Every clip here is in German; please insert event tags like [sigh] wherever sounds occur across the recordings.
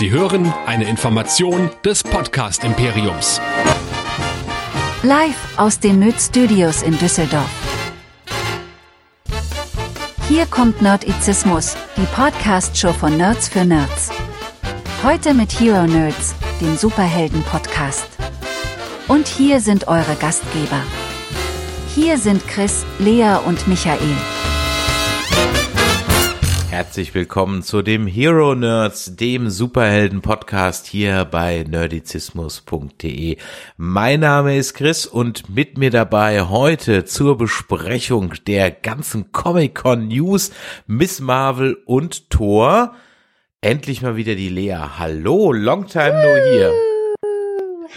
Sie hören eine Information des Podcast Imperiums. Live aus den Nerd Studios in Düsseldorf. Hier kommt Nerdizismus, die Podcast-Show von Nerds für Nerds. Heute mit Hero Nerds, dem Superhelden-Podcast. Und hier sind eure Gastgeber. Hier sind Chris, Lea und Michael. Herzlich willkommen zu dem Hero Nerds, dem Superhelden-Podcast hier bei nerdizismus.de. Mein Name ist Chris und mit mir dabei heute zur Besprechung der ganzen Comic-Con News Miss Marvel und Thor. Endlich mal wieder die Lea. Hallo, long time no here.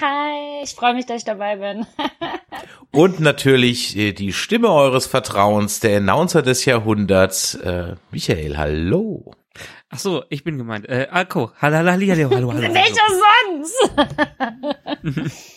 Hi, ich freue mich, dass ich dabei bin. [laughs] Und natürlich äh, die Stimme eures Vertrauens, der Announcer des Jahrhunderts, äh, Michael, hallo. Ach so, ich bin gemeint. Äh, Alko, hallo, hallo, hallo, hallo, hallo. Welcher sonst? [laughs]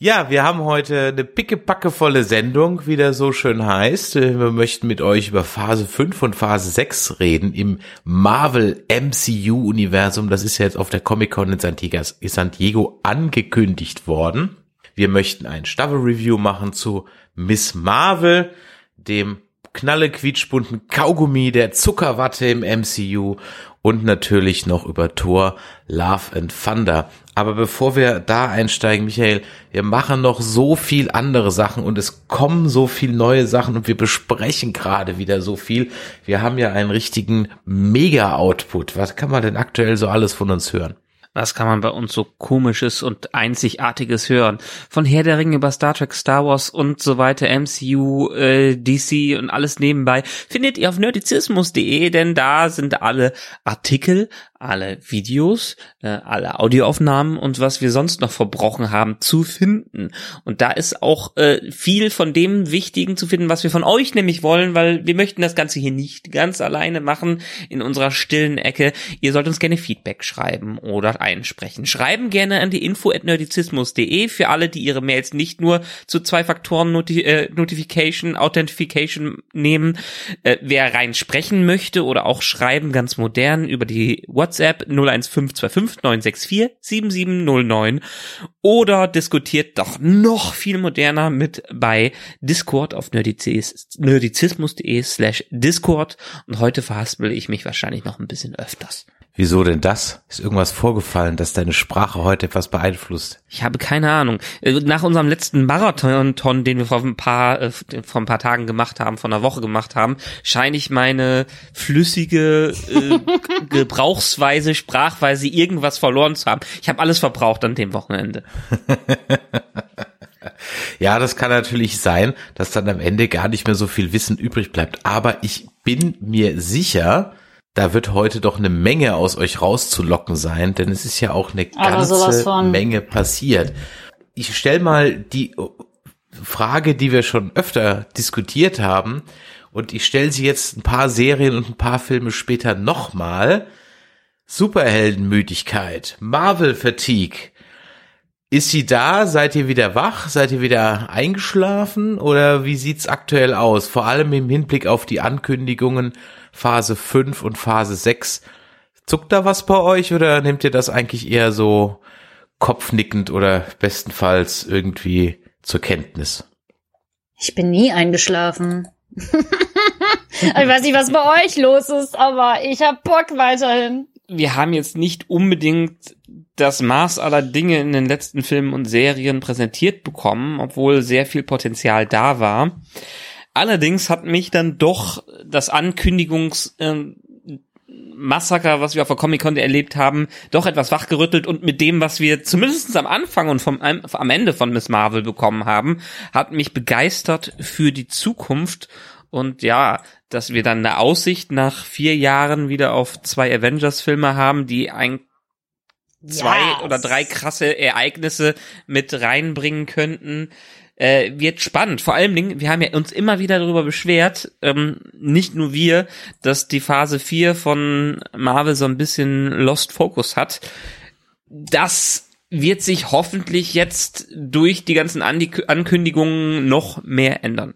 Ja, wir haben heute eine pickepackevolle Sendung, wie der so schön heißt. Wir möchten mit euch über Phase 5 und Phase 6 reden im Marvel MCU Universum. Das ist ja jetzt auf der Comic-Con in San Diego- angekündigt worden. Wir möchten ein Staffel-Review machen zu Miss Marvel, dem knalle quietschbunten Kaugummi der Zuckerwatte im MCU und natürlich noch über Thor, Love and Thunder. Aber bevor wir da einsteigen, Michael, wir machen noch so viel andere Sachen und es kommen so viel neue Sachen und wir besprechen gerade wieder so viel. Wir haben ja einen richtigen Mega-Output. Was kann man denn aktuell so alles von uns hören? Was kann man bei uns so komisches und einzigartiges hören? Von Herr der Ringe über Star Trek, Star Wars und so weiter, MCU, äh, DC und alles nebenbei findet ihr auf nerdizismus.de, denn da sind alle Artikel, alle Videos, äh, alle Audioaufnahmen und was wir sonst noch verbrochen haben zu finden. Und da ist auch äh, viel von dem Wichtigen zu finden, was wir von euch nämlich wollen, weil wir möchten das Ganze hier nicht ganz alleine machen in unserer stillen Ecke. Ihr sollt uns gerne Feedback schreiben oder einsprechen. Schreiben gerne an die info at nerdizismus.de für alle, die ihre Mails nicht nur zu zwei Faktoren Noti äh, Notification, Authentification nehmen. Äh, wer rein sprechen möchte oder auch schreiben, ganz modern über die WhatsApp 01525 964 7709 oder diskutiert doch noch viel moderner mit bei Discord auf nerdizismus.de slash Discord und heute verhaspel ich mich wahrscheinlich noch ein bisschen öfters. Wieso denn das? Ist irgendwas vorgefallen, dass deine Sprache heute etwas beeinflusst? Ich habe keine Ahnung. Äh, Nach unserem letzten Marathon, den wir vor ein paar, äh, vor ein paar Tagen gemacht haben, vor einer Woche gemacht haben, scheine ich meine flüssige äh, [laughs] Gebrauchsweise, Sprachweise irgendwas verloren zu haben. Ich habe alles verbraucht an dem Wochenende. [laughs] Ja, das kann natürlich sein, dass dann am Ende gar nicht mehr so viel Wissen übrig bleibt. Aber ich bin mir sicher, da wird heute doch eine Menge aus euch rauszulocken sein, denn es ist ja auch eine ganze. Menge passiert. Ich stell mal die Frage, die wir schon öfter diskutiert haben, und ich stelle sie jetzt ein paar Serien und ein paar Filme später nochmal. Superheldenmüdigkeit, Marvel Fatigue. Ist sie da? Seid ihr wieder wach? Seid ihr wieder eingeschlafen? Oder wie sieht's aktuell aus? Vor allem im Hinblick auf die Ankündigungen Phase 5 und Phase 6. Zuckt da was bei euch oder nehmt ihr das eigentlich eher so kopfnickend oder bestenfalls irgendwie zur Kenntnis? Ich bin nie eingeschlafen. [laughs] ich weiß nicht, was bei euch los ist, aber ich hab Bock weiterhin. wir haben jetzt nicht unbedingt das Maß aller Dinge in den letzten Filmen und Serien präsentiert bekommen, obwohl sehr viel Potenzial da war. Allerdings hat mich dann doch das Ankündigungs ähm, Massaker, was wir auf der Comic-Con erlebt haben, doch etwas wachgerüttelt und mit dem, was wir zumindest am Anfang und vom, am Ende von Miss Marvel bekommen haben, hat mich begeistert für die Zukunft und ja, dass wir dann eine Aussicht nach vier Jahren wieder auf zwei Avengers-Filme haben, die ein zwei Yes. oder drei krasse Ereignisse mit reinbringen könnten. Äh, wird spannend. Vor allen Dingen, wir haben ja uns immer wieder darüber beschwert, ähm, nicht nur wir, dass die Phase 4 von Marvel so ein bisschen Lost Focus hat. Das wird sich hoffentlich jetzt durch die ganzen Ankündigungen noch mehr ändern.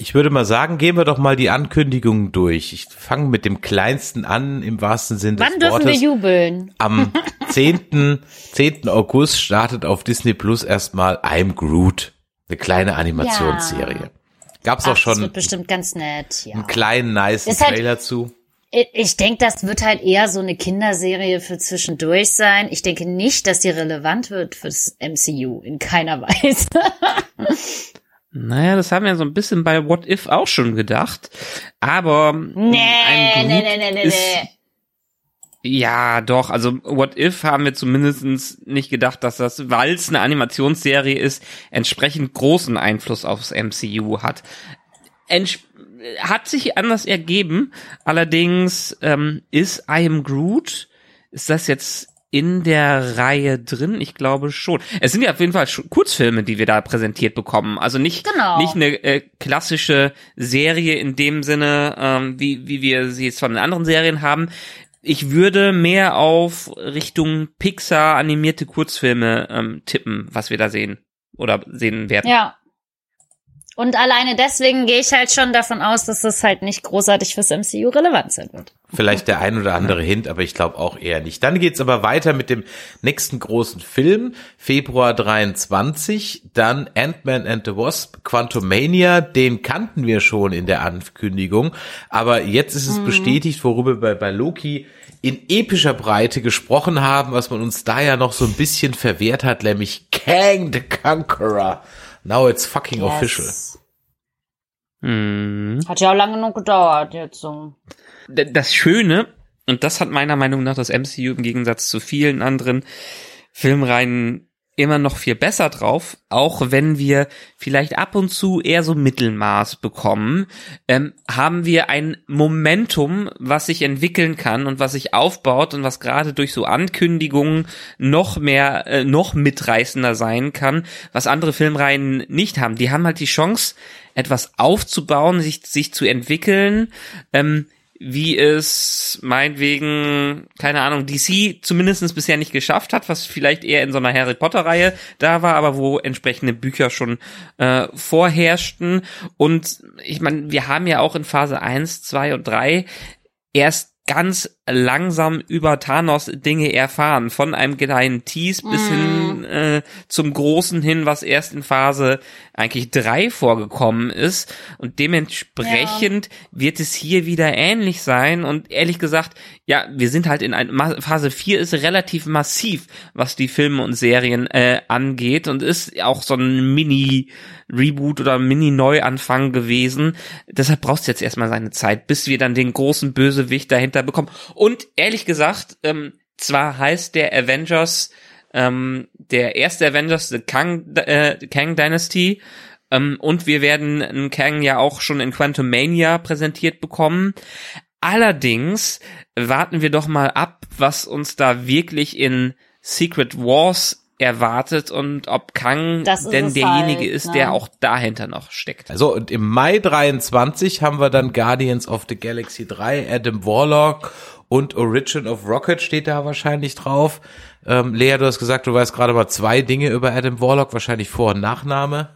Ich würde mal sagen, gehen wir doch mal die Ankündigungen durch. Ich fange mit dem kleinsten an, im wahrsten Sinne des Wann dürfen Wortes. wir jubeln? Am [laughs] 10. 10. August startet auf Disney Plus erstmal I'm Groot. Eine kleine Animationsserie. Gab's Ach, auch das schon wird bestimmt ganz nett. Ja. einen kleinen, nice halt- Trailer zu. Ich, ich denke, das wird halt eher so eine Kinderserie für zwischendurch sein. Ich denke nicht, dass die relevant wird fürs MCU. In keiner [laughs] Weise. Naja, das haben wir so ein bisschen bei What If auch schon gedacht. Aber Nee, ein nee, Groot nee, nee, nee, ist, nee. Ja, doch. Also What If haben wir zumindest nicht gedacht, dass das, weil es eine Animationsserie ist, entsprechend großen Einfluss aufs MCU hat. Ents hat sich anders ergeben. Allerdings ähm, ist I Am Groot, ist das jetzt in der Reihe drin? Ich glaube schon. Es sind ja auf jeden Fall Kurzfilme, die wir da präsentiert bekommen. Also nicht, Genau. nicht eine äh, klassische Serie in dem Sinne, ähm, wie, wie wir sie jetzt von den anderen Serien haben. Ich würde mehr auf Richtung Pixar animierte Kurzfilme ähm, tippen, was wir da sehen oder sehen werden. Ja. Und alleine deswegen gehe ich halt schon davon aus, dass das halt nicht großartig fürs MCU relevant sein wird. Vielleicht der ein oder andere Hint, aber ich glaube auch eher nicht. Dann geht's aber weiter mit dem nächsten großen Film, Februar 23, dann Ant-Man and the Wasp, Quantumania, den kannten wir schon in der Ankündigung, aber jetzt ist es bestätigt, worüber wir bei, bei Loki in epischer Breite gesprochen haben, was man uns da ja noch so ein bisschen verwehrt hat, nämlich Kang the Conqueror. Now it's fucking official. Hm. Hat ja auch lange genug gedauert jetzt so. Das Schöne, und das hat meiner Meinung nach das MCU im Gegensatz zu vielen anderen Filmreihen immer noch viel besser drauf, auch wenn wir vielleicht ab und zu eher so Mittelmaß bekommen, ähm, haben wir ein Momentum, was sich entwickeln kann und was sich aufbaut und was gerade durch so Ankündigungen noch mehr, äh, noch mitreißender sein kann, was andere Filmreihen nicht haben. Die haben halt die Chance, etwas aufzubauen, sich, sich zu entwickeln, ähm, wie es meinetwegen, keine Ahnung, DC zumindest bisher nicht geschafft hat, was vielleicht eher in so einer Harry Potter-Reihe da war, aber wo entsprechende Bücher schon äh, vorherrschten. Und ich meine, wir haben ja auch in Phase 1, 2 und 3 erst ganz langsam über Thanos Dinge erfahren, von einem kleinen Tease bis hin äh, zum großen hin, was erst in Phase eigentlich drei vorgekommen ist. Und dementsprechend wird es hier wieder ähnlich sein. Und ehrlich gesagt, ja, wir sind halt in ein Phase 4 ist relativ massiv, was die Filme und Serien äh, angeht und ist auch so ein Mini Reboot oder Mini-Neuanfang gewesen. Deshalb brauchst du jetzt erstmal seine Zeit, bis wir dann den großen Bösewicht dahinter bekommen. Und ehrlich gesagt, ähm, zwar heißt der Avengers, ähm, der erste Avengers, The Kang, äh, Kang Dynasty, ähm, und wir werden einen Kang ja auch schon in Quantum Mania präsentiert bekommen. Allerdings warten wir doch mal ab, was uns da wirklich in Secret Wars erwartet und ob Kang denn derjenige halt, ist, ne? der auch dahinter noch steckt. Also und im Mai 23 haben wir dann Guardians of the Galaxy 3, Adam Warlock und Origin of Rocket steht da wahrscheinlich drauf. Ähm, Lea, du hast gesagt, du weißt gerade mal zwei Dinge über Adam Warlock, wahrscheinlich Vor- und Nachname.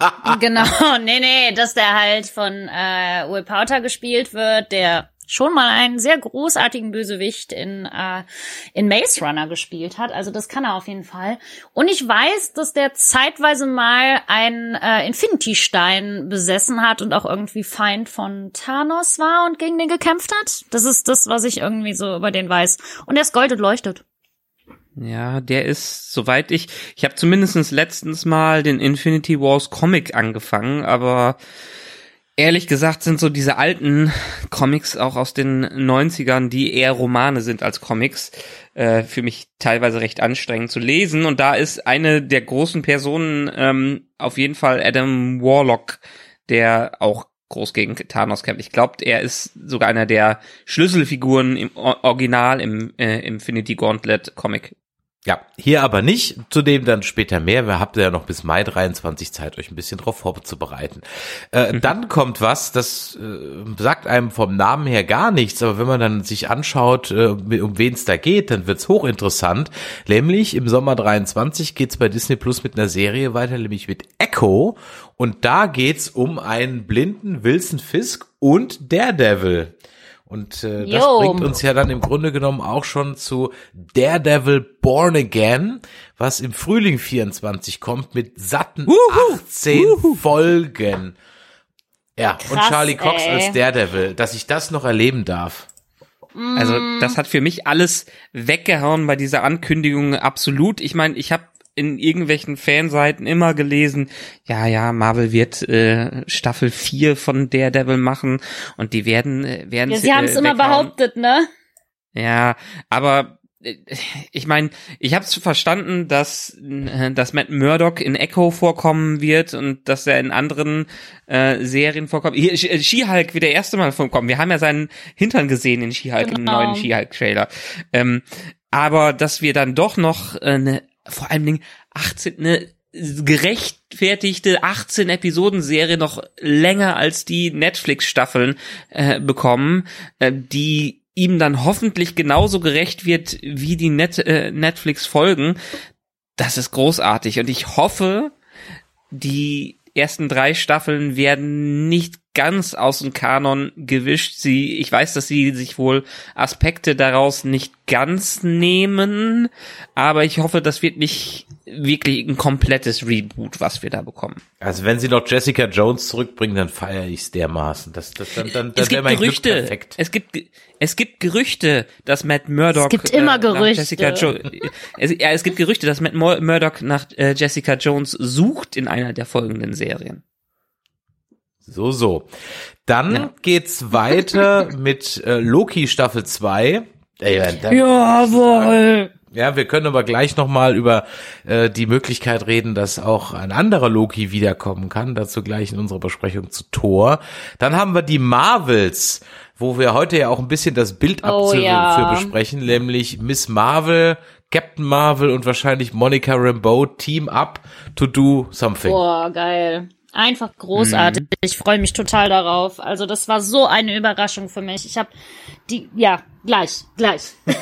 [laughs] Genau, nee, nee, dass der halt von äh, Will Poulter gespielt wird, der schon mal einen sehr großartigen Bösewicht in, äh, in Maze Runner gespielt hat. Also das kann er auf jeden Fall. Und ich weiß, dass der zeitweise mal einen äh, Infinity-Stein besessen hat und auch irgendwie Feind von Thanos war und gegen den gekämpft hat. Das ist das, was ich irgendwie so über den weiß. Und er ist gold und leuchtet. Ja, der ist, soweit ich, ich habe zumindest letztens mal den Infinity Wars Comic angefangen, aber ehrlich gesagt sind so diese alten Comics auch aus den 90ern, die eher Romane sind als Comics, äh, für mich teilweise recht anstrengend zu lesen. Und da ist eine der großen Personen ähm, auf jeden Fall Adam Warlock, der auch groß gegen Thanos kämpft. Ich glaube, er ist sogar einer der Schlüsselfiguren im Original im äh, Infinity Gauntlet Comic. Ja, hier aber nicht. Zudem dann später mehr. Wir habt ja noch bis Mai 23 Zeit, euch ein bisschen drauf vorzubereiten. Äh, mhm. Dann kommt was, das äh, sagt einem vom Namen her gar nichts, aber wenn man dann sich anschaut, äh, um wen es da geht, dann wird's hochinteressant. Nämlich im Sommer 23 geht's bei Disney Plus mit einer Serie weiter, nämlich mit Echo. Und da geht's um einen blinden Wilson Fisk und Daredevil. Und äh, das bringt uns ja dann im Grunde genommen auch schon zu Daredevil Born Again, was im Frühling 24 kommt mit satten Uhu, 18 Uhu. Folgen. Ja, Krass, und Charlie Cox ey. als Daredevil, dass ich das noch erleben darf. Also das hat für mich alles weggehauen bei dieser Ankündigung absolut. Ich meine, ich habe in irgendwelchen Fanseiten immer gelesen, ja, ja, Marvel wird äh, Staffel 4 von Daredevil machen und die werden äh, werden ja, sie haben es äh, immer behauptet, ne? Ja, aber äh, ich meine, ich habe es verstanden, dass äh, dass Matt Murdock in Echo vorkommen wird und dass er in anderen äh, Serien vorkommt. Hier, She-Hulk wird der erste Mal vorkommen. Wir haben ja seinen Hintern gesehen in She-Hulk, genau. im neuen She-Hulk-Trailer. Ähm, aber dass wir dann doch noch äh, eine vor allen Dingen 18, eine gerechtfertigte 18 Episoden-Serie noch länger als die Netflix-Staffeln äh, bekommen, äh, die ihm dann hoffentlich genauso gerecht wird wie die Net äh, Netflix-Folgen. Das ist großartig und ich hoffe, die ersten drei Staffeln werden nicht ganz aus dem Kanon gewischt. Sie, ich weiß, dass sie sich wohl Aspekte daraus nicht ganz nehmen, aber ich hoffe, das wird nicht wirklich ein komplettes Reboot, was wir da bekommen. Also wenn sie noch Jessica Jones zurückbringen, dann feiere ich es dermaßen. Das, das, dann, dann, dann es gibt Gerüchte. perfekt. Es gibt, es gibt Gerüchte, dass Matt Murdock. Es gibt immer äh, Gerüchte. Jessica jo [laughs] es, ja, es gibt Gerüchte, dass Matt Murdock nach äh, Jessica Jones sucht in einer der folgenden Serien. So, so. Dann ja. geht's weiter [laughs] mit äh, Loki Staffel 2. Ey, Jawohl. Ja, wir können aber gleich nochmal über äh, die Möglichkeit reden, dass auch ein anderer Loki wiederkommen kann. Dazu gleich in unserer Besprechung zu Thor. Dann haben wir die Marvels, wo wir heute ja auch ein bisschen das Bild oh, ja. für besprechen, nämlich Miss Marvel, Captain Marvel und wahrscheinlich Monica Rambeau Team Up to do something. Boah, geil. Einfach großartig. Mhm. Ich freue mich total darauf. Also das war so eine Überraschung für mich. Ich habe die, ja, gleich, gleich. [laughs]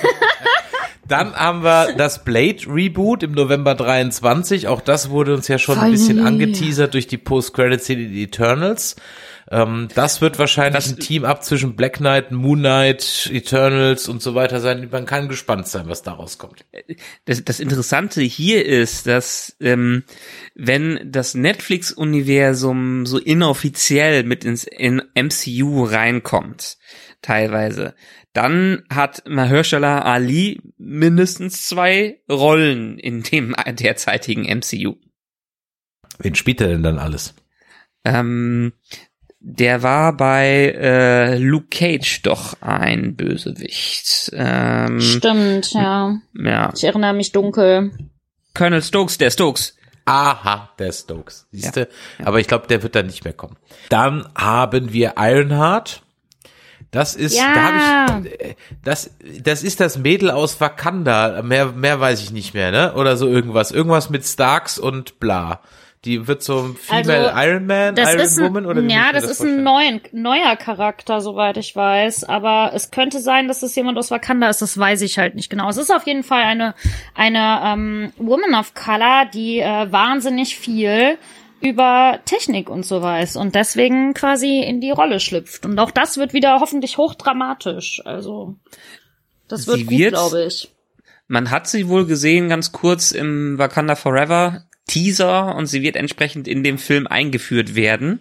Dann haben wir das Blade Reboot im November 23. Auch das wurde uns ja schon Voll ein bisschen nie. angeteasert durch die Post-Credit-Scene in Eternals. Ähm, das wird wahrscheinlich das, ein Team-Up zwischen Black Knight, Moon Knight, Eternals und so weiter sein. Man kann gespannt sein, was daraus kommt. Das, das Interessante hier ist, dass ähm, wenn das Netflix-Universum so inoffiziell mit ins in MCU reinkommt, teilweise, dann hat Mahershala Ali mindestens zwei Rollen in dem [laughs] derzeitigen MCU. Wen spielt er denn dann alles? Ähm, der war bei äh, Luke Cage doch ein Bösewicht. Ähm, Stimmt, ja. Ja. Ich erinnere mich dunkel. Colonel Stokes, der Stokes. Aha, der Stokes. Siehste? Ja. Aber ich glaube, der wird dann nicht mehr kommen. Dann haben wir Ironheart. Das ist, ja. da hab ich, das, das ist das Mädel aus Wakanda. Mehr, mehr weiß ich nicht mehr, ne? Oder so irgendwas. Irgendwas mit Starks und bla. Die wird so ein Female also, Iron Man, Iron ist Woman oder wie Ja, das, das ist ein neuen, neuer Charakter, soweit ich weiß. Aber es könnte sein, dass es jemand aus Wakanda ist. Das weiß ich halt nicht genau. Es ist auf jeden Fall eine eine ähm, Woman of Color, die äh, wahnsinnig viel über Technik und so weiß und deswegen quasi in die Rolle schlüpft. Und auch das wird wieder hoffentlich hochdramatisch. Also das wird sie gut, glaube ich. Man hat sie wohl gesehen, ganz kurz im Wakanda Forever Teaser und sie wird entsprechend in dem Film eingeführt werden.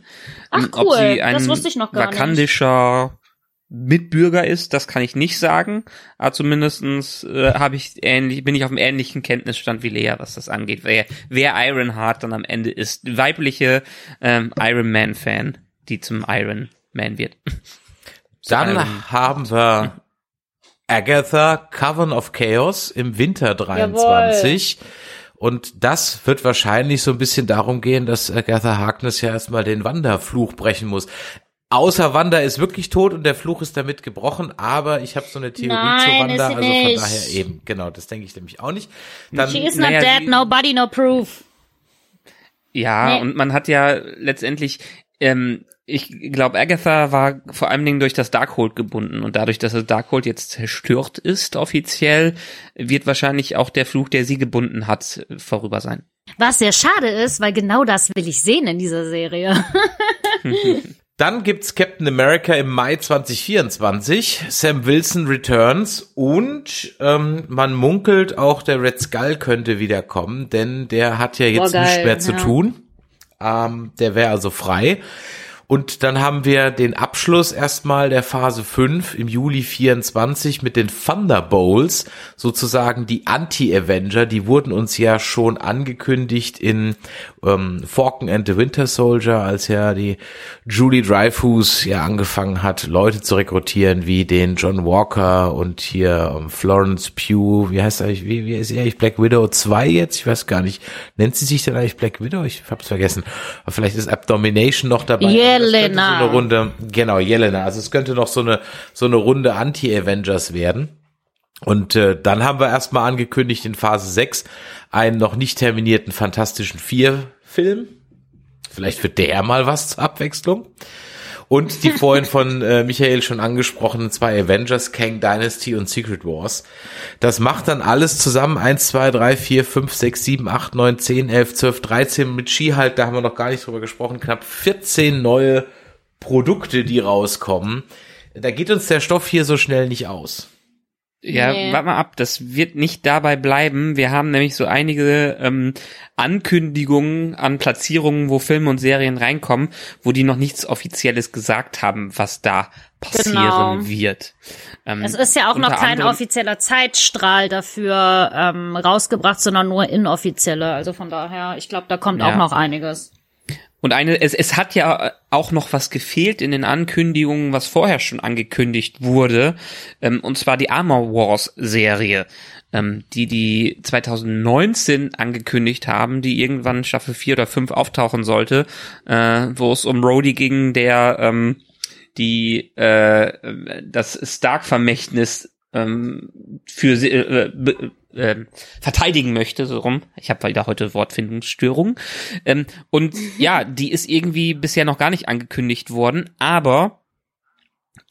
Ach cool, Ob sie ein das wusste ich noch gar wakandischer nicht. Mitbürger ist, das kann ich nicht sagen. Aber zumindestens äh, habe ich ähnlich, bin ich auf einem ähnlichen Kenntnisstand wie Lea, was das angeht. Wer, wer Ironheart dann am Ende ist. Weibliche ähm, Iron Man Fan, die zum Iron Man wird. [laughs] dann Iron haben wir Agatha Coven of Chaos im Winter 23. Jawohl. Und das wird wahrscheinlich so ein bisschen darum gehen, dass Agatha Harkness ja erstmal den Wanderfluch brechen muss. Außer Wanda ist wirklich tot und der Fluch ist damit gebrochen, aber ich habe so eine Theorie Nein, zu Wanda, sie also von nicht. daher eben, genau, das denke ich nämlich auch nicht. Dann, She is not naja, dead, nobody, no proof. Ja, Nee. und man hat ja letztendlich, ähm, ich glaube, Agatha war vor allen Dingen durch das Darkhold gebunden und dadurch, dass das Darkhold jetzt zerstört ist offiziell, wird wahrscheinlich auch der Fluch, der sie gebunden hat, vorüber sein. Was sehr schade ist, weil genau das will ich sehen in dieser Serie. [laughs] Dann gibt's Captain America im Mai 2024, Sam Wilson Returns und ähm, man munkelt auch, der Red Skull könnte wiederkommen, denn der hat ja jetzt Boah, geil, nichts mehr zu ja. tun. Ähm, der wäre also frei. Und dann haben wir den Abschluss erstmal der Phase 5 im Juli 24 mit den Thunderbolts, sozusagen die Anti-Avenger, die wurden uns ja schon angekündigt in ähm, Falcon and the Winter Soldier, als ja die Julie Dreyfus ja angefangen hat, Leute zu rekrutieren, wie den John Walker und hier ähm, Florence Pugh, wie heißt eigentlich, wie, wie ist sie eigentlich, Black Widow 2 jetzt? Ich weiß gar nicht. Nennt sie sich denn eigentlich Black Widow? Ich hab's vergessen. Aber vielleicht ist Abdomination noch dabei. Jelena. So eine Runde, genau, Jelena. Also es könnte noch so eine, so eine Runde Anti-Avengers werden. Und äh, dann haben wir erstmal angekündigt in Phase 6 einen noch nicht terminierten Fantastischen Vier-Film. Vielleicht wird der mal was zur Abwechslung. Und die [laughs] vorhin von äh, Michael schon angesprochenen zwei Avengers, Kang Dynasty und Secret Wars. Das macht dann alles zusammen 1, 2, 3, 4, 5, 6, 7, 8, 9, 10, 11, 12, 13 mit Ski halt, da haben wir noch gar nicht drüber gesprochen, knapp 14 neue Produkte, die rauskommen. Da geht uns der Stoff hier so schnell nicht aus. Ja, Nee. warte mal ab, das wird nicht dabei bleiben. Wir haben nämlich so einige ähm, Ankündigungen an Platzierungen, wo Filme und Serien reinkommen, wo die noch nichts Offizielles gesagt haben, was da passieren Genau. wird. Ähm, Es ist ja auch noch kein anderem- offizieller Zeitstrahl dafür ähm, rausgebracht, sondern nur inoffizielle. Also von daher, ich glaube, da kommt Ja. auch noch einiges. Und eine, es, es hat ja auch noch was gefehlt in den Ankündigungen, was vorher schon angekündigt wurde, ähm, und zwar die Armor Wars Serie, ähm, die die 2019 angekündigt haben, die irgendwann Staffel 4 oder 5 auftauchen sollte, äh, wo es um Rhodey ging, der ähm, die äh, das Stark-Vermächtnis ähm, für äh, äh, verteidigen möchte, so rum. Ich habe wieder heute Wortfindungsstörung. Ähm, und [laughs] ja, die ist irgendwie bisher noch gar nicht angekündigt worden, aber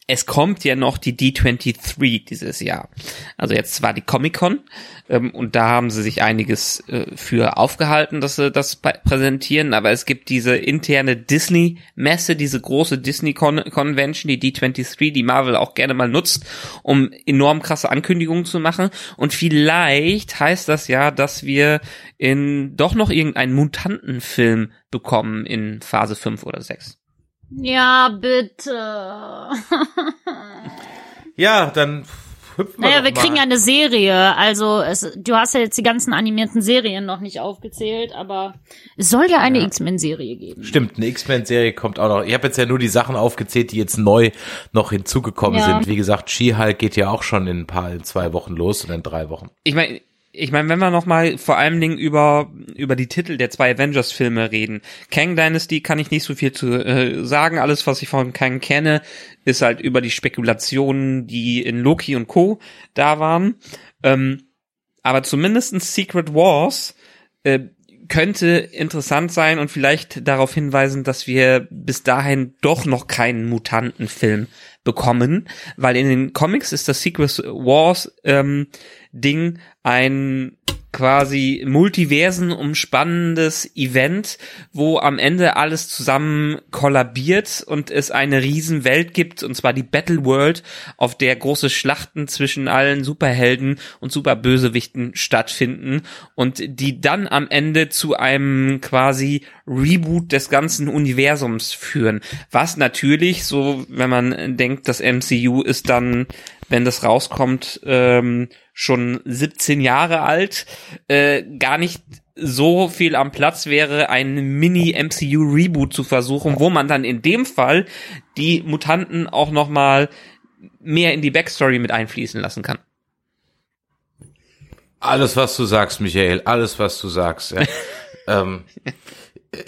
es kommt ja noch die D23 dieses Jahr. Also jetzt zwar die Comic-Con ähm, und da haben sie sich einiges äh, für aufgehalten, dass sie das präsentieren, aber es gibt diese interne Disney-Messe, diese große Disney-Convention, die D23, die Marvel auch gerne mal nutzt, um enorm krasse Ankündigungen zu machen und vielleicht heißt das ja, dass wir in doch noch irgendeinen Mutantenfilm bekommen in Phase 5 oder 6. Ja, bitte. [laughs] Ja, dann hüpfen wir Naja, doch wir mal. kriegen ja eine Serie. Also es, du hast ja jetzt die ganzen animierten Serien noch nicht aufgezählt, aber es soll ja eine X-Men-Serie geben. Stimmt, eine X-Men-Serie kommt auch noch. Ich habe jetzt ja nur die Sachen aufgezählt, die jetzt neu noch hinzugekommen Ja. sind. Wie gesagt, She-Hulk geht ja auch schon in ein paar, in zwei Wochen los oder in drei Wochen. Ich meine, ich meine, wenn wir noch mal vor allen Dingen über über die Titel der zwei Avengers-Filme reden, Kang Dynasty kann ich nicht so viel zu äh, sagen. Alles, was ich von Kang kenne, ist halt über die Spekulationen, die in Loki und Co. da waren. Ähm, aber zumindestens Secret Wars äh, könnte interessant sein und vielleicht darauf hinweisen, dass wir bis dahin doch noch keinen Mutantenfilm bekommen, weil in den Comics ist das Secret Wars ähm, Ding ein quasi Multiversen umspannendes Event, wo am Ende alles zusammen kollabiert und es eine Riesenwelt gibt, und zwar die Battle World, auf der große Schlachten zwischen allen Superhelden und Superbösewichten stattfinden und die dann am Ende zu einem quasi Reboot des ganzen Universums führen. Was natürlich, so wenn man denkt, das MCU ist dann, wenn das rauskommt, ähm, schon 17 Jahre alt, äh, gar nicht so viel am Platz wäre, ein Mini-MCU-Reboot zu versuchen, wo man dann in dem Fall die Mutanten auch noch mal mehr in die Backstory mit einfließen lassen kann. Alles, was du sagst, Michael, alles, was du sagst. Ja. [laughs] ähm,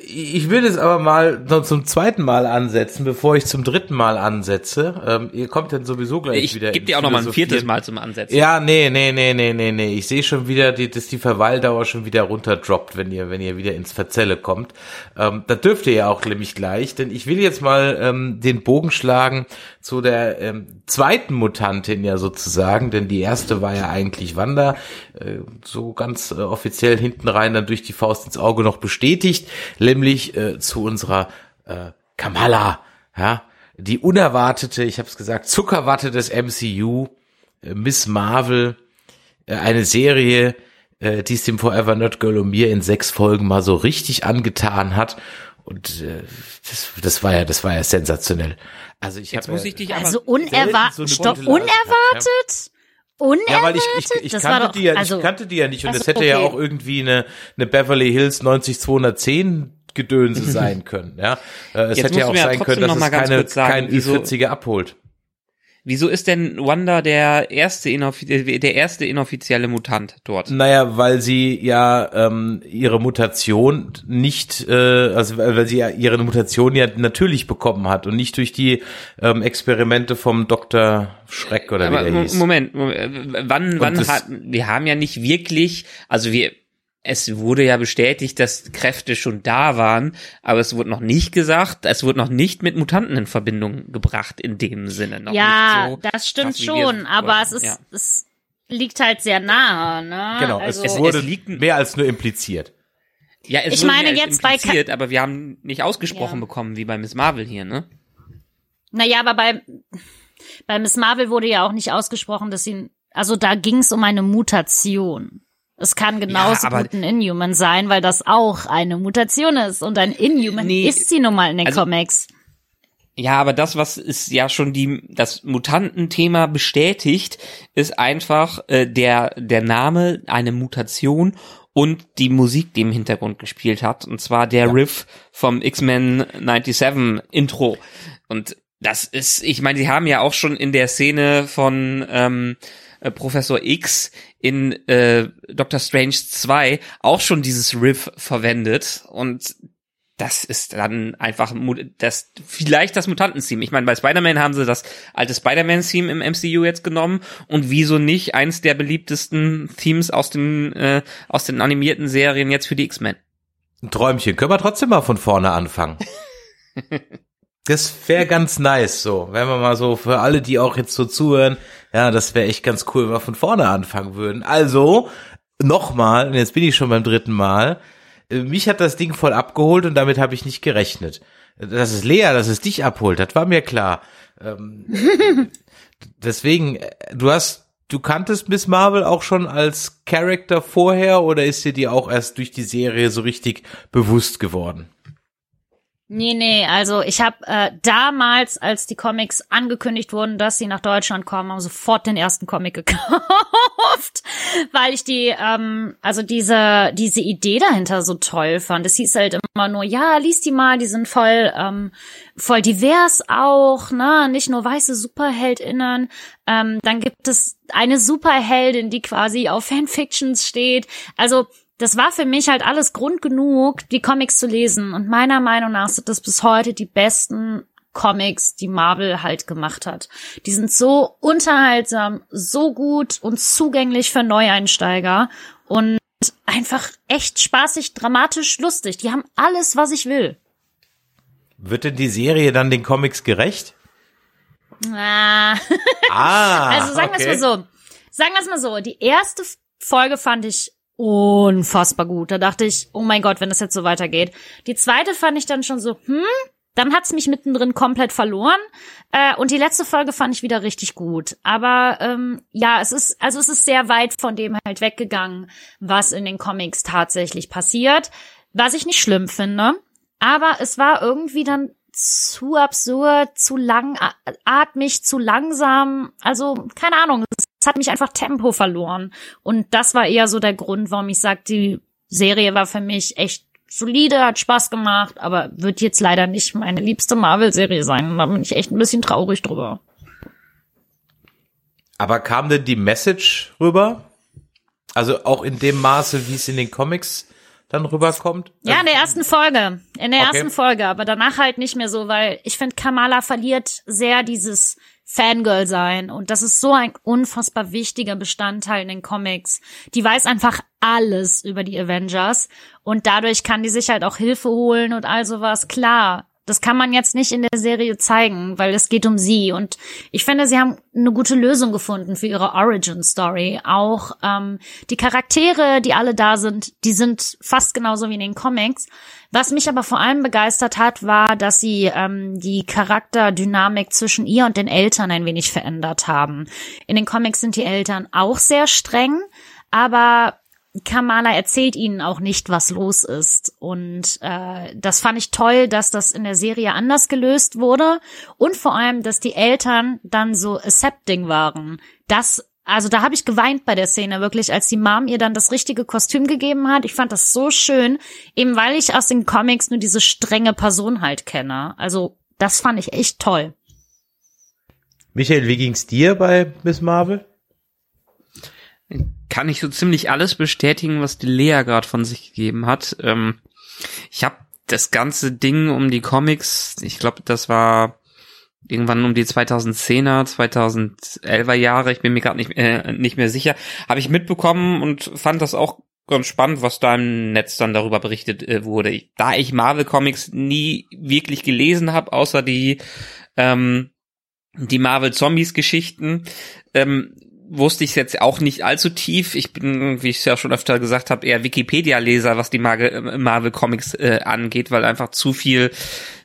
Ich will es aber mal noch zum zweiten Mal ansetzen, bevor ich zum dritten Mal ansetze. Ähm, ihr kommt dann sowieso gleich Ich wieder. gebe ins dir auch noch mal ein viertes. Mal zum Ansetzen. Ja, nee, nee, nee, nee, nee, nee. Ich sehe schon wieder, die, dass die Verweildauer schon wieder runterdroppt, wenn ihr, wenn ihr wieder ins Verzelle kommt. Ähm, da dürft ihr ja auch nämlich gleich, denn ich will jetzt mal ähm, den Bogen schlagen zu der ähm, zweiten Mutantin ja sozusagen, denn die erste war ja eigentlich Wanda, äh, so ganz äh, offiziell hinten rein dann durch die Faust ins Auge noch bestätigt, nämlich äh, zu unserer äh, Kamala, ja, die unerwartete, ich habe es gesagt, Zuckerwatte des MCU, äh, Miss Marvel, äh, eine Serie, äh, die es dem Forever Not Girl und mir in sechs Folgen mal so richtig angetan hat. Und äh, das, das war ja, das war ja sensationell. Also ich Jetzt hab, muss ich dich Also selten so unerwartet, unerwartet? Ja, weil ich, ich, ich Das kannte doch- die ja, also, ich kannte die ja nicht und Ach das hätte ja okay. auch irgendwie eine, eine Beverly Hills 90210 Gedönse [laughs] sein können, ja. Äh, Es Jetzt hätte ja auch ja sein können, dass es keine, kein wieso- Ü40er abholt. Wieso ist denn Wanda der erste, äh, der erste inoffizielle Mutant dort? Naja, weil sie ja ähm, ihre Mutation nicht, äh, also weil weil sie ja ihre Mutation ja natürlich bekommen hat und nicht durch die ähm, Experimente vom Dr. Schreck oder Aber wie der hieß. Moment, Moment, äh, wann, wann hat, wir haben ja nicht wirklich, also wir, es wurde ja bestätigt, dass Kräfte schon da waren, aber es wurde noch nicht gesagt, es wurde noch nicht mit Mutanten in Verbindung gebracht in dem Sinne. Noch Ja, nicht so das stimmt schon, es aber es ist, ja. es liegt halt sehr nahe, ne? Genau, also, es, es wurde liegt- mehr als nur impliziert. Ja, es Ich wurde meine jetzt bei Ka- impliziert, aber wir haben nicht ausgesprochen Ja. bekommen, wie bei Miss Marvel hier, ne? Naja, aber bei, bei Miss Marvel wurde ja auch nicht ausgesprochen, dass sie, also da ging es um eine Mutation. Es kann genauso aber- gut ein Inhuman sein, weil das auch eine Mutation ist. Und ein Inhuman Nee, ist sie nun mal in den also- Comics. Ja, aber das, was ist ja schon die das Mutantenthema bestätigt, ist einfach äh, der der Name, eine Mutation und die Musik, die im Hintergrund gespielt hat, und zwar der Riff vom X-Men 97 Intro. Und das ist, ich meine, sie haben ja auch schon in der Szene von ähm, äh, Professor X in äh, Doctor Strange 2 auch schon dieses Riff verwendet und das ist dann einfach das vielleicht das Mutanten-Theme. Ich meine, bei Spider-Man haben sie das alte Spider-Man-Theme im MCU jetzt genommen und wieso nicht eins der beliebtesten Themes aus den äh, aus den animierten Serien jetzt für die X-Men. Ein Träumchen. Können wir trotzdem mal von vorne anfangen. [laughs] Das wäre ganz nice, so. Wenn wir mal so für alle, die auch jetzt so zuhören, ja, das wäre echt ganz cool, wenn wir von vorne anfangen würden. Also, nochmal, und jetzt bin ich schon beim dritten Mal, äh, mich hat das Ding voll abgeholt und damit habe ich nicht gerechnet. Dass es Lea, dass es dich abholt, das war mir klar. Ähm, [laughs] deswegen, äh, du hast, du kanntest Miss Marvel auch schon als Character vorher oder ist dir die auch erst durch die Serie so richtig bewusst geworden? Nee, nee, also ich habe äh, damals, als die Comics angekündigt wurden, dass sie nach Deutschland kommen, haben sofort den ersten Comic gekauft, [laughs] weil ich die, ähm, also diese diese Idee dahinter so toll fand. Es hieß halt immer nur, ja, lies die mal, die sind voll ähm, voll divers auch, ne, nicht nur weiße Superheldinnen. Ähm, dann gibt es eine Superheldin, die quasi auf Fanfictions steht. Also das war für mich halt alles Grund genug, die Comics zu lesen. Und meiner Meinung nach sind das bis heute die besten Comics, die Marvel halt gemacht hat. Die sind so unterhaltsam, so gut und zugänglich für Neueinsteiger und einfach echt spaßig, dramatisch, lustig. Die haben alles, was ich will. Wird denn die Serie dann den Comics gerecht? Ah. Ah, [laughs] Also sagen wir okay. es mal so. Sagen wir es mal so. Die erste Folge fand ich unfassbar gut. Da dachte ich, oh mein Gott, wenn das jetzt so weitergeht. Die zweite fand ich dann schon so, hm, dann hat's mich mittendrin komplett verloren. Äh, und die letzte Folge fand ich wieder richtig gut. Aber ähm, ja, es ist, also es ist sehr weit von dem halt weggegangen, was in den Comics tatsächlich passiert. Was ich nicht schlimm finde. Aber es war irgendwie dann zu absurd, zu langatmig, zu langsam. Also, keine Ahnung, es hat mich einfach Tempo verloren. Und das war eher so der Grund, warum ich sage, die Serie war für mich echt solide, hat Spaß gemacht, aber wird jetzt leider nicht meine liebste Marvel-Serie sein. Da bin ich echt ein bisschen traurig drüber. Aber kam denn die Message rüber? Also auch in dem Maße, wie es in den Comics dann rüberkommt? Ja, in der ersten Folge. In der Okay. ersten Folge, aber danach halt nicht mehr so, weil ich finde, Kamala verliert sehr dieses Fangirl sein und das ist so ein unfassbar wichtiger Bestandteil in den Comics. Die weiß einfach alles über die Avengers und dadurch kann die sich halt auch Hilfe holen und all sowas. Klar, das kann man jetzt nicht in der Serie zeigen, weil es geht um sie. Und ich finde, sie haben eine gute Lösung gefunden für ihre Origin-Story. Auch ähm, die Charaktere, die alle da sind, die sind fast genauso wie in den Comics. Was mich aber vor allem begeistert hat, war, dass sie ähm, die Charakterdynamik zwischen ihr und den Eltern ein wenig verändert haben. In den Comics sind die Eltern auch sehr streng, aber Kamala erzählt ihnen auch nicht, was los ist. Und äh, das fand ich toll, dass das in der Serie anders gelöst wurde. Und vor allem, dass die Eltern dann so accepting waren. Das, also da habe ich geweint bei der Szene wirklich, als die Mom ihr dann das richtige Kostüm gegeben hat. Ich fand das so schön, eben weil ich aus den Comics nur diese strenge Person halt kenne. Also das fand ich echt toll. Michael, wie ging's dir bei Miss Marvel? Kann ich so ziemlich alles bestätigen, was die Lea gerade von sich gegeben hat. Ähm, ich habe das ganze Ding um die Comics, ich glaube, das war irgendwann um die 2010er, 2011er Jahre, ich bin mir gerade nicht, äh, nicht mehr sicher, habe ich mitbekommen und fand das auch ganz spannend, was da im Netz dann darüber berichtet äh, wurde. Da ich Marvel Comics nie wirklich gelesen habe, außer die ähm, die Marvel Zombies Geschichten, ähm, wusste ich jetzt auch nicht allzu tief. Ich bin, wie ich es ja schon öfter gesagt habe, eher Wikipedia-Leser, was die Marvel, Marvel Comics äh, angeht, weil einfach zu viel,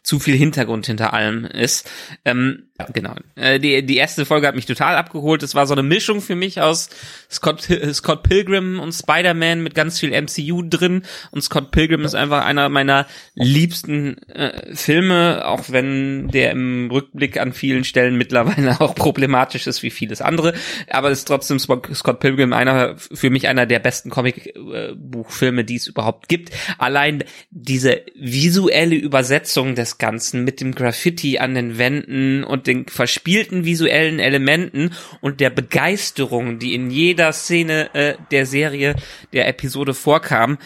zu viel Hintergrund hinter allem ist. Ähm, Genau. Äh, die, die erste Folge hat mich total abgeholt. Es war so eine Mischung für mich aus Scott, Scott Pilgrim und Spider-Man mit ganz viel MCU drin. Und Scott Pilgrim ist einfach einer meiner liebsten äh, Filme, auch wenn der im Rückblick an vielen Stellen mittlerweile [laughs] auch problematisch ist wie vieles andere. Aber es ist trotzdem Scott Pilgrim einer für mich einer der besten Comicbuchfilme, die es überhaupt gibt. Allein diese visuelle Übersetzung des Ganzen mit dem Graffiti an den Wänden und den verspielten visuellen Elementen und der Begeisterung, die in jeder Szene äh, der Serie, der Episode vorkam,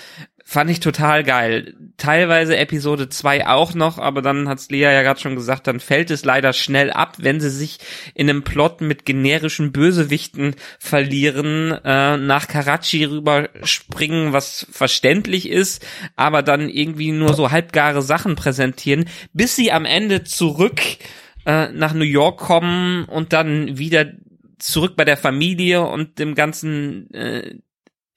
fand ich total geil. Teilweise Episode 2 auch noch, aber dann hat's Lea ja gerade schon gesagt, dann fällt es leider schnell ab, wenn sie sich in einem Plot mit generischen Bösewichten verlieren, äh, nach Karachi rüberspringen, was verständlich ist, aber dann irgendwie nur so halbgare Sachen präsentieren, bis sie am Ende zurück äh, nach New York kommen und dann wieder zurück bei der Familie und dem ganzen äh,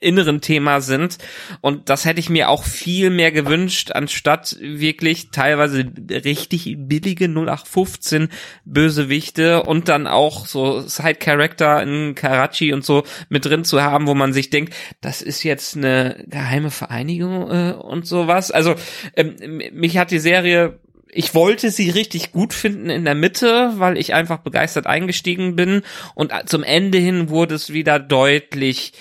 inneren Thema sind. Und das hätte ich mir auch viel mehr gewünscht, anstatt wirklich teilweise richtig billige 0815 Bösewichte und dann auch so Side-Character in Karachi und so mit drin zu haben, wo man sich denkt, das ist jetzt eine geheime Vereinigung äh, und sowas. Also ähm, mich hat die Serie ich wollte sie richtig gut finden in der Mitte, weil ich einfach begeistert eingestiegen bin und zum Ende hin wurde es wieder deutlich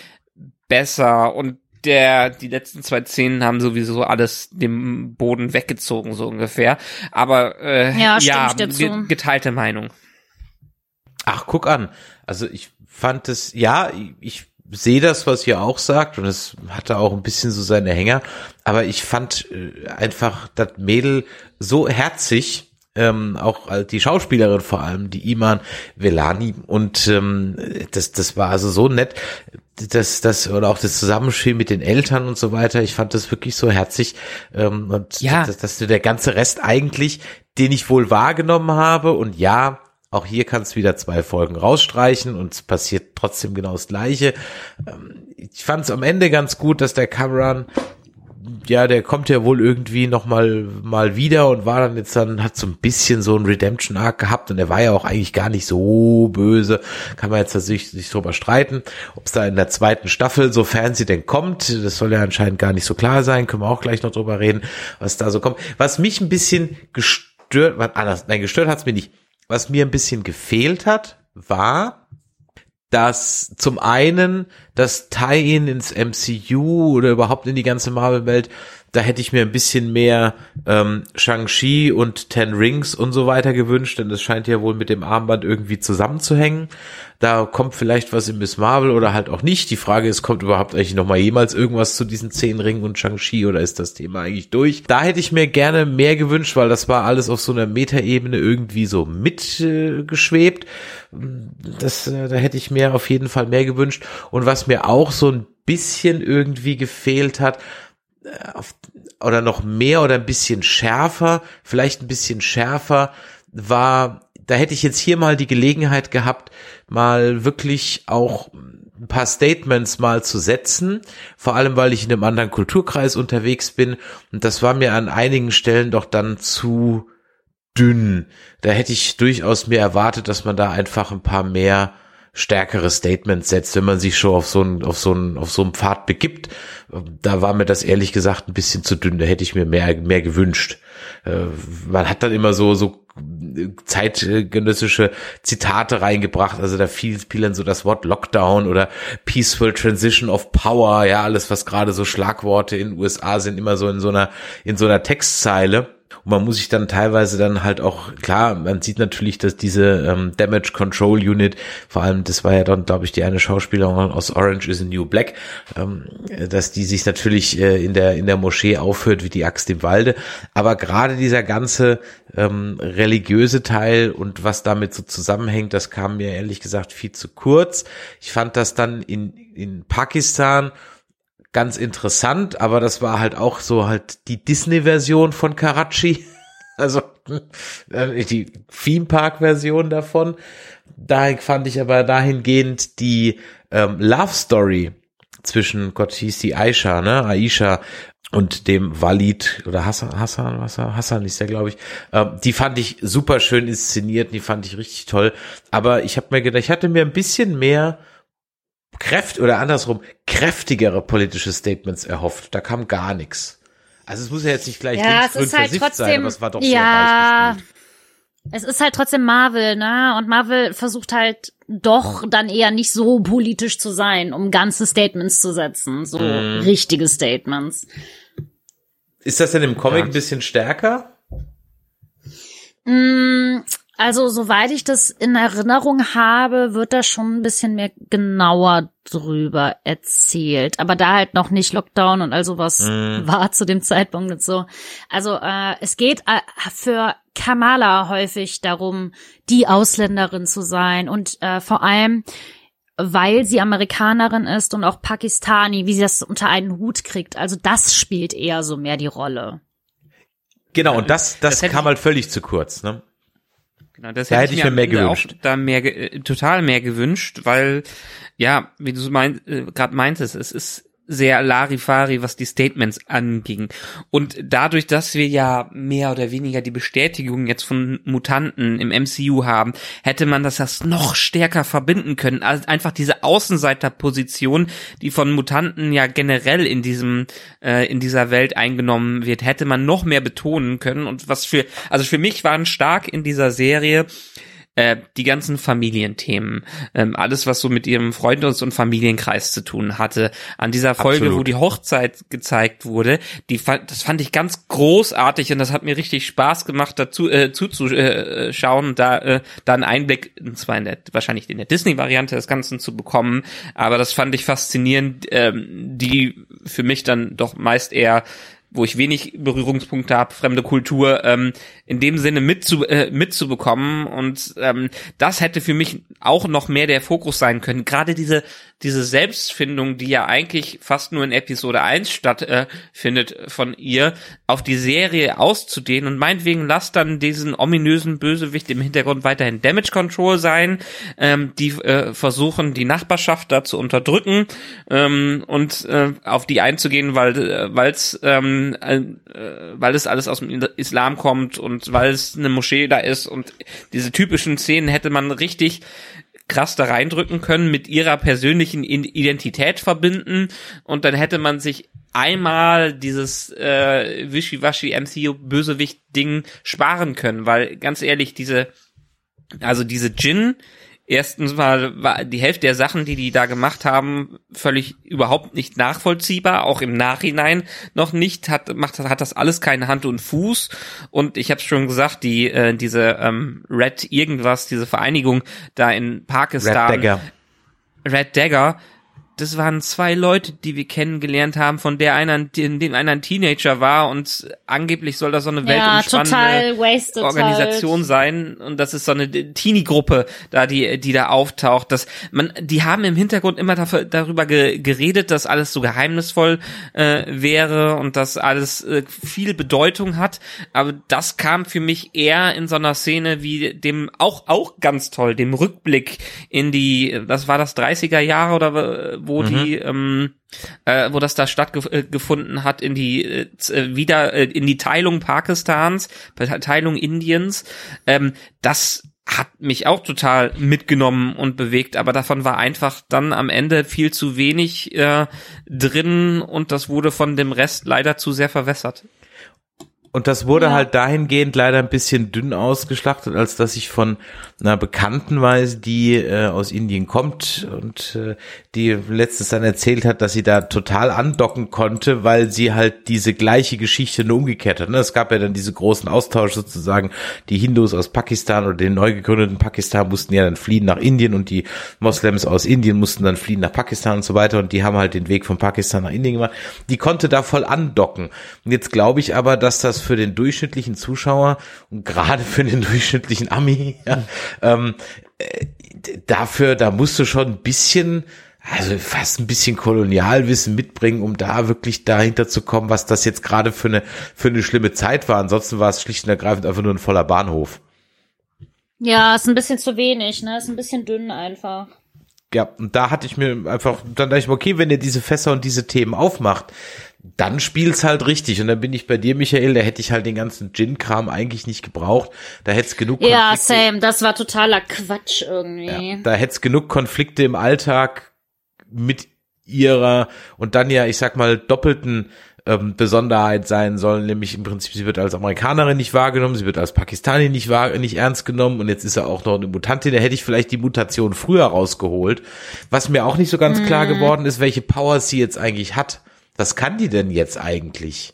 besser und der, die letzten zwei Szenen haben sowieso alles dem Boden weggezogen, so ungefähr. Aber äh, Ja, ja ge- geteilte Meinung. Ach, guck an. Also ich fand es, ja, ich sehe das, was ihr auch sagt, und es hatte auch ein bisschen so seine Hänger, aber ich fand äh, einfach das Mädel so herzig, ähm, auch die Schauspielerin vor allem, die Iman Velani, und ähm, das, das war also so nett, das, das, oder auch das Zusammenspiel mit den Eltern und so weiter, ich fand das wirklich so herzig, ähm, und Ja. dass, dass der ganze Rest eigentlich, den ich wohl wahrgenommen habe, und ja, auch hier kannst du wieder zwei Folgen rausstreichen und es passiert trotzdem genau das Gleiche. Ähm, Ich fand es am Ende ganz gut, dass der Cameron, ja, der kommt ja wohl irgendwie noch mal, mal wieder und war dann jetzt dann, hat so ein bisschen so ein Redemption Arc gehabt und er war ja auch eigentlich gar nicht so böse. Kann man jetzt natürlich sich drüber streiten, ob es da in der zweiten Staffel, sofern sie denn kommt, das soll ja anscheinend gar nicht so klar sein, können wir auch gleich noch drüber reden, was da so kommt. Was mich ein bisschen gestört, anders, nein, gestört hat's mir nicht. Was mir ein bisschen gefehlt hat, war, dass zum einen das Tie-in ins MCU oder überhaupt in die ganze Marvel-Welt, da hätte ich mir ein bisschen mehr ähm, Shang-Chi und Ten Rings und so weiter gewünscht, denn das scheint ja wohl mit dem Armband irgendwie zusammenzuhängen. Da kommt vielleicht was in Miss Marvel oder halt auch nicht. Die Frage ist, kommt überhaupt eigentlich noch mal jemals irgendwas zu diesen zehn Ringen und Shang-Chi oder ist das Thema eigentlich durch? Da hätte ich mir gerne mehr gewünscht, weil das war alles auf so einer Metaebene irgendwie so mitgeschwebt. Äh, das, äh, da hätte ich mir auf jeden Fall mehr gewünscht. Und was mir auch so ein bisschen irgendwie gefehlt hat, auf, oder noch mehr oder ein bisschen schärfer, vielleicht ein bisschen schärfer, war, da hätte ich jetzt hier mal die Gelegenheit gehabt, mal wirklich auch ein paar Statements mal zu setzen, vor allem weil ich in einem anderen Kulturkreis unterwegs bin und das war mir an einigen Stellen doch dann zu dünn. Da hätte ich durchaus mir erwartet, dass man da einfach ein paar mehr stärkere Statements setzt, wenn man sich schon auf so einen, auf so einen, auf so einen Pfad begibt. Da war mir das ehrlich gesagt ein bisschen zu dünn. Da hätte ich mir mehr, mehr gewünscht. Äh, man hat dann immer so, so zeitgenössische Zitate reingebracht. Also da fiel, fiel dann so das Wort Lockdown oder Peaceful Transition of Power. Ja, alles, was gerade so Schlagworte in den USA sind, immer so in so einer, in so einer Textzeile. Und man muss sich dann teilweise dann halt auch, klar, man sieht natürlich, dass diese ähm, Damage Control Unit, vor allem, das war ja dann, glaube ich, die eine Schauspielerin aus Orange is a New Black, ähm, dass die sich natürlich äh, in der in der Moschee aufhört wie die Axt im Walde. Aber gerade dieser ganze ähm, religiöse Teil und was damit so zusammenhängt, das kam mir ehrlich gesagt viel zu kurz. Ich fand das dann in in Pakistan ganz interessant, aber das war halt auch so halt die Disney-Version von Karachi. [laughs] Also äh, die Theme Park-Version davon. Da fand ich aber dahingehend die ähm, Love Story zwischen Gott hieß die Aisha, ne? Aisha und dem Walid oder Hassan, Hassan, Hassan, Hassan ist der, glaube ich. Ähm, die fand ich super schön inszeniert, die fand ich richtig toll. Aber ich habe mir gedacht, ich hatte mir ein bisschen mehr kräft oder andersrum kräftigere politische Statements erhofft. Da kam gar nichts. Also es muss ja jetzt nicht gleich ja, es ist halt trotzdem, sein, aber es war doch ja, sehr Es ist halt trotzdem Marvel, ne? Und Marvel versucht halt doch dann eher nicht so politisch zu sein, um ganze Statements zu setzen, so mm. richtige Statements. Ist das denn im Comic ja. ein bisschen stärker? Mm, also, soweit ich das in Erinnerung habe, wird da schon ein bisschen mehr genauer drüber erzählt. Aber da halt noch nicht Lockdown und all sowas mm. war zu dem Zeitpunkt und so. Also, äh, es geht äh, für Kamala häufig darum, die Ausländerin zu sein und äh, vor allem, weil sie Amerikanerin ist und auch Pakistani, wie sie das unter einen Hut kriegt. Also, das spielt eher so mehr die Rolle. Genau, und das, das, das kam halt völlig zu kurz, ne? Genau, das da hätte ich mir mehr gewünscht. Auch da mehr, äh, total mehr gewünscht, weil, ja, wie du so mein, äh, gerade meintest, es ist sehr Larifari, was die Statements anging. Und dadurch, dass wir ja mehr oder weniger die Bestätigung jetzt von Mutanten im MCU haben, hätte man das das noch stärker verbinden können. Also einfach diese Außenseiterposition, die von Mutanten ja generell in diesem äh, in dieser Welt eingenommen wird, hätte man noch mehr betonen können. Und was für also für mich waren stark in dieser Serie äh, die ganzen Familienthemen, ähm, alles, was so mit ihrem Freundes- und Familienkreis zu tun hatte. An dieser Folge, Absolut. wo die Hochzeit gezeigt wurde, die fand, das fand ich ganz großartig und das hat mir richtig Spaß gemacht, dazu äh, zuzuschauen, da äh, da einen Einblick, zwar in der, wahrscheinlich in der Disney-Variante des Ganzen zu bekommen, aber das fand ich faszinierend, ähm, die für mich dann doch meist eher wo ich wenig Berührungspunkte habe, fremde Kultur, ähm, in dem Sinne mitzu, äh, mitzubekommen. Und ähm, das hätte für mich auch noch mehr der Fokus sein können. Gerade diese, diese Selbstfindung, die ja eigentlich fast nur in Episode 1 stattfindet äh, von ihr, auf die Serie auszudehnen. Und meinetwegen lasst dann diesen ominösen Bösewicht im Hintergrund weiterhin Damage Control sein, ähm, die äh, versuchen, die Nachbarschaft da zu unterdrücken ähm, und äh, auf die einzugehen, weil äh, weil's, ähm, äh, weil es alles aus dem Islam kommt und weil es eine Moschee da ist und diese typischen Szenen hätte man richtig krass da reindrücken können, mit ihrer persönlichen Identität verbinden. Und dann hätte man sich einmal dieses äh, Wischiwaschi MCU Bösewicht Ding sparen können, weil ganz ehrlich diese also diese Jin Erstens war, war die Hälfte der Sachen, die die da gemacht haben, völlig überhaupt nicht nachvollziehbar, auch im Nachhinein noch nicht, hat, macht, hat das alles keine Hand und Fuß. Und ich habe schon gesagt, die, äh, diese ähm, Red irgendwas, diese Vereinigung da in Pakistan. Red Dagger. Red Dagger, das waren zwei Leute, die wir kennengelernt haben, von der einer, in dem einer ein Teenager war und angeblich soll das so eine Ja, weltumspannende Organisation halt. sein und das ist so eine Teenie-Gruppe, da die, die da auftaucht. Das, man, die haben im Hintergrund immer dafür, darüber ge, geredet, dass alles so geheimnisvoll äh, wäre und dass alles äh, viel Bedeutung hat. Aber das kam für mich eher in so einer Szene wie dem auch auch ganz toll, dem Rückblick in die, das war das 30er Jahre oder wo die ähm, äh, wo das da stattgefunden hat in die äh, wieder äh, in die Teilung Pakistans, Teilung Indiens. Ähm, das hat mich auch total mitgenommen und bewegt, aber davon war einfach dann am Ende viel zu wenig äh, drin und das wurde von dem Rest leider zu sehr verwässert. Und das wurde halt dahingehend leider ein bisschen dünn ausgeschlachtet, als dass ich von einer Bekannten weiß, die äh, aus Indien kommt und äh, die letztens dann erzählt hat, dass sie da total andocken konnte, weil sie halt diese gleiche Geschichte nur umgekehrt hat. Ne? Es gab ja dann diese großen Austausch sozusagen, die Hindus aus Pakistan oder den neu gegründeten Pakistan mussten ja dann fliehen nach Indien und die Moslems aus Indien mussten dann fliehen nach Pakistan und so weiter und die haben halt den Weg von Pakistan nach Indien gemacht. Die konnte da voll andocken. Und jetzt glaube ich aber, dass das für den durchschnittlichen Zuschauer und gerade für den durchschnittlichen Ami, ja, ähm, äh, dafür, da musst du schon ein bisschen, also fast ein bisschen Kolonialwissen mitbringen, um da wirklich dahinter zu kommen, was das jetzt gerade für eine, für eine schlimme Zeit war. Ansonsten war es schlicht und ergreifend einfach nur ein voller Bahnhof. Ja, ist ein bisschen zu wenig, ne? Ist ein bisschen dünn einfach. Ja, und da hatte ich mir einfach, dann dachte ich mir, okay, wenn ihr diese Fässer und diese Themen aufmacht, dann spielt's halt richtig. Und dann bin ich bei dir, Michael, da hätte ich halt den ganzen Gin-Kram eigentlich nicht gebraucht. Da hätte es genug Ja, Konflikte- Sam, das war totaler Quatsch irgendwie. ja, da hätte es genug Konflikte im Alltag mit ihrer und dann ja, ich sag mal, doppelten ähm, Besonderheit sein sollen, nämlich im Prinzip, sie wird als Amerikanerin nicht wahrgenommen, sie wird als Pakistani nicht, wahr, nicht ernst genommen und jetzt ist er auch noch eine Mutantin, da hätte ich vielleicht die Mutation früher rausgeholt. Was mir auch nicht so ganz klar geworden ist, welche Powers sie jetzt eigentlich hat. Was kann die denn jetzt eigentlich?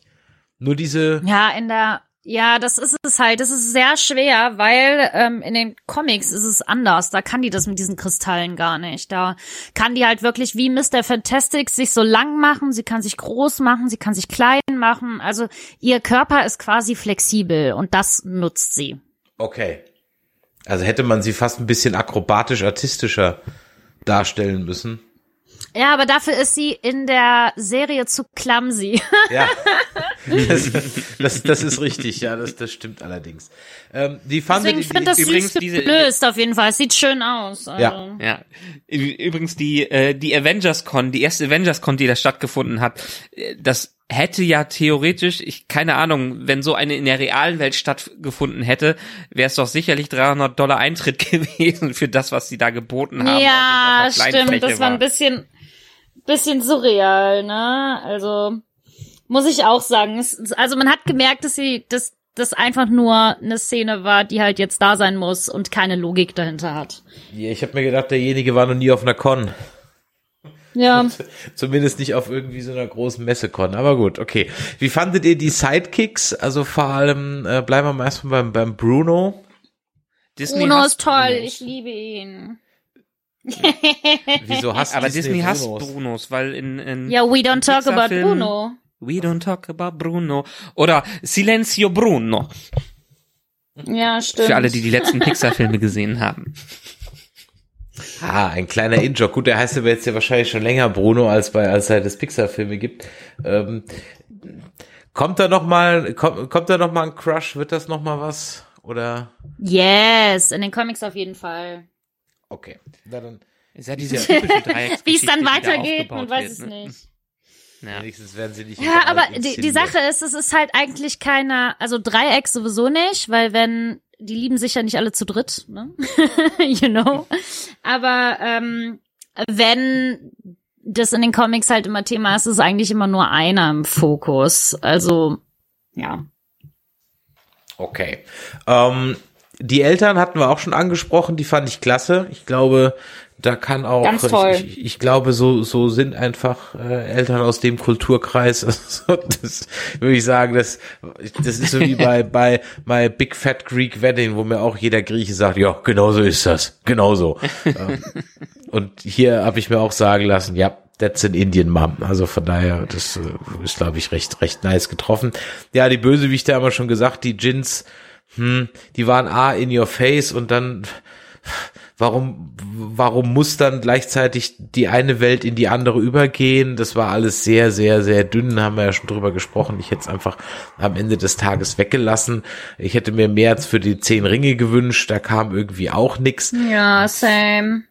Nur diese, Ja, in der, ja, das ist es halt. Das ist sehr schwer, weil ähm, in den Comics ist es anders. Da kann die das mit diesen Kristallen gar nicht. Da kann die halt wirklich wie Mr. Fantastic sich so lang machen. Sie kann sich groß machen, sie kann sich klein machen. Also ihr Körper ist quasi flexibel und das nutzt sie. okay. Also hätte man sie fast ein bisschen akrobatisch-artistischer darstellen müssen. Ja, aber dafür ist sie in der Serie zu clumsy. Ja, [laughs] das, das, das ist richtig, ja, das, das stimmt allerdings. Ähm, die fand Deswegen die, ich finde das übrigens süß diese- gelöst auf jeden Fall. Es sieht schön aus. Also. Ja. Ja. Übrigens die äh, die Avengers Con, die erste Avengers Con, die da stattgefunden hat, äh, das hätte ja theoretisch, ich keine Ahnung, wenn so eine in der realen Welt stattgefunden hätte, wäre es doch sicherlich 300 Dollar Eintritt [laughs] gewesen für das, was sie da geboten haben. Ja, stimmt. Das war ein bisschen, bisschen surreal, ne? Also muss ich auch sagen. Es, also man hat gemerkt, dass sie, dass das einfach nur eine Szene war, die halt jetzt da sein muss und keine Logik dahinter hat. Ja, ich habe mir gedacht, derjenige war noch nie auf einer Con. Ja, [laughs] Zumindest nicht auf irgendwie so einer großen Messe-Con. Aber gut, okay. Wie fandet ihr die Sidekicks? Also vor allem, äh, bleiben wir mal erstmal beim, beim Bruno. Disney Bruno ist toll. Ich liebe ihn. Wieso hasst Aber Disney, hasst Brunos? Brunos, weil in, in Ja, we don't talk about Bruno. We don't talk about Bruno. Oder Silenzio Bruno. Ja, stimmt. Für alle, die die letzten Pixar-Filme gesehen haben. Ah, ein kleiner In-Joke. Gut, der heißt aber jetzt ja wahrscheinlich schon länger Bruno, als bei, als seit es Pixar-Filme gibt. Ähm, kommt da noch mal, kommt, kommt da noch mal ein Crush? Wird das noch mal was? Oder? Yes, in den Comics auf jeden Fall. Okay. Na dann, Ist ja diese [laughs] Wie es dann weitergeht, man weiß wird, es ne? nicht. Ja. wenigstens werden sie nicht. in Ja, aber die, die. Sache ist, es ist halt eigentlich keiner, also Dreieck sowieso nicht, weil wenn, die lieben sich ja nicht alle zu dritt, ne? [laughs] you know. Aber ähm, wenn das in den Comics halt immer Thema ist, ist eigentlich immer nur einer im Fokus. Also, ja. Okay. Ähm, die Eltern hatten wir auch schon angesprochen, die fand ich klasse. Ich glaube, da kann auch, Ganz toll. Ich, ich, ich glaube, so, so sind einfach äh, Eltern aus dem Kulturkreis. [laughs] Also, das würde ich sagen, das, das ist so wie bei, [laughs] bei My Big Fat Greek Wedding, wo mir auch jeder Grieche sagt, ja, genau so ist das, genau so. [laughs] Ähm, Und hier habe ich mir auch sagen lassen, ja, that's an Indian Mom. Also von daher, das äh, ist, glaube ich, recht, recht nice getroffen. Ja, die Bösewichte haben wir schon gesagt, die Jins, hm, die waren A in your face und dann, warum, warum muss dann gleichzeitig die eine Welt in die andere übergehen? Das war alles sehr, sehr, sehr dünn, haben wir ja schon drüber gesprochen. Ich hätte es einfach am Ende des Tages weggelassen. Ich hätte mir mehr als für die zehn Ringe gewünscht, da kam irgendwie auch nix. Ja, same.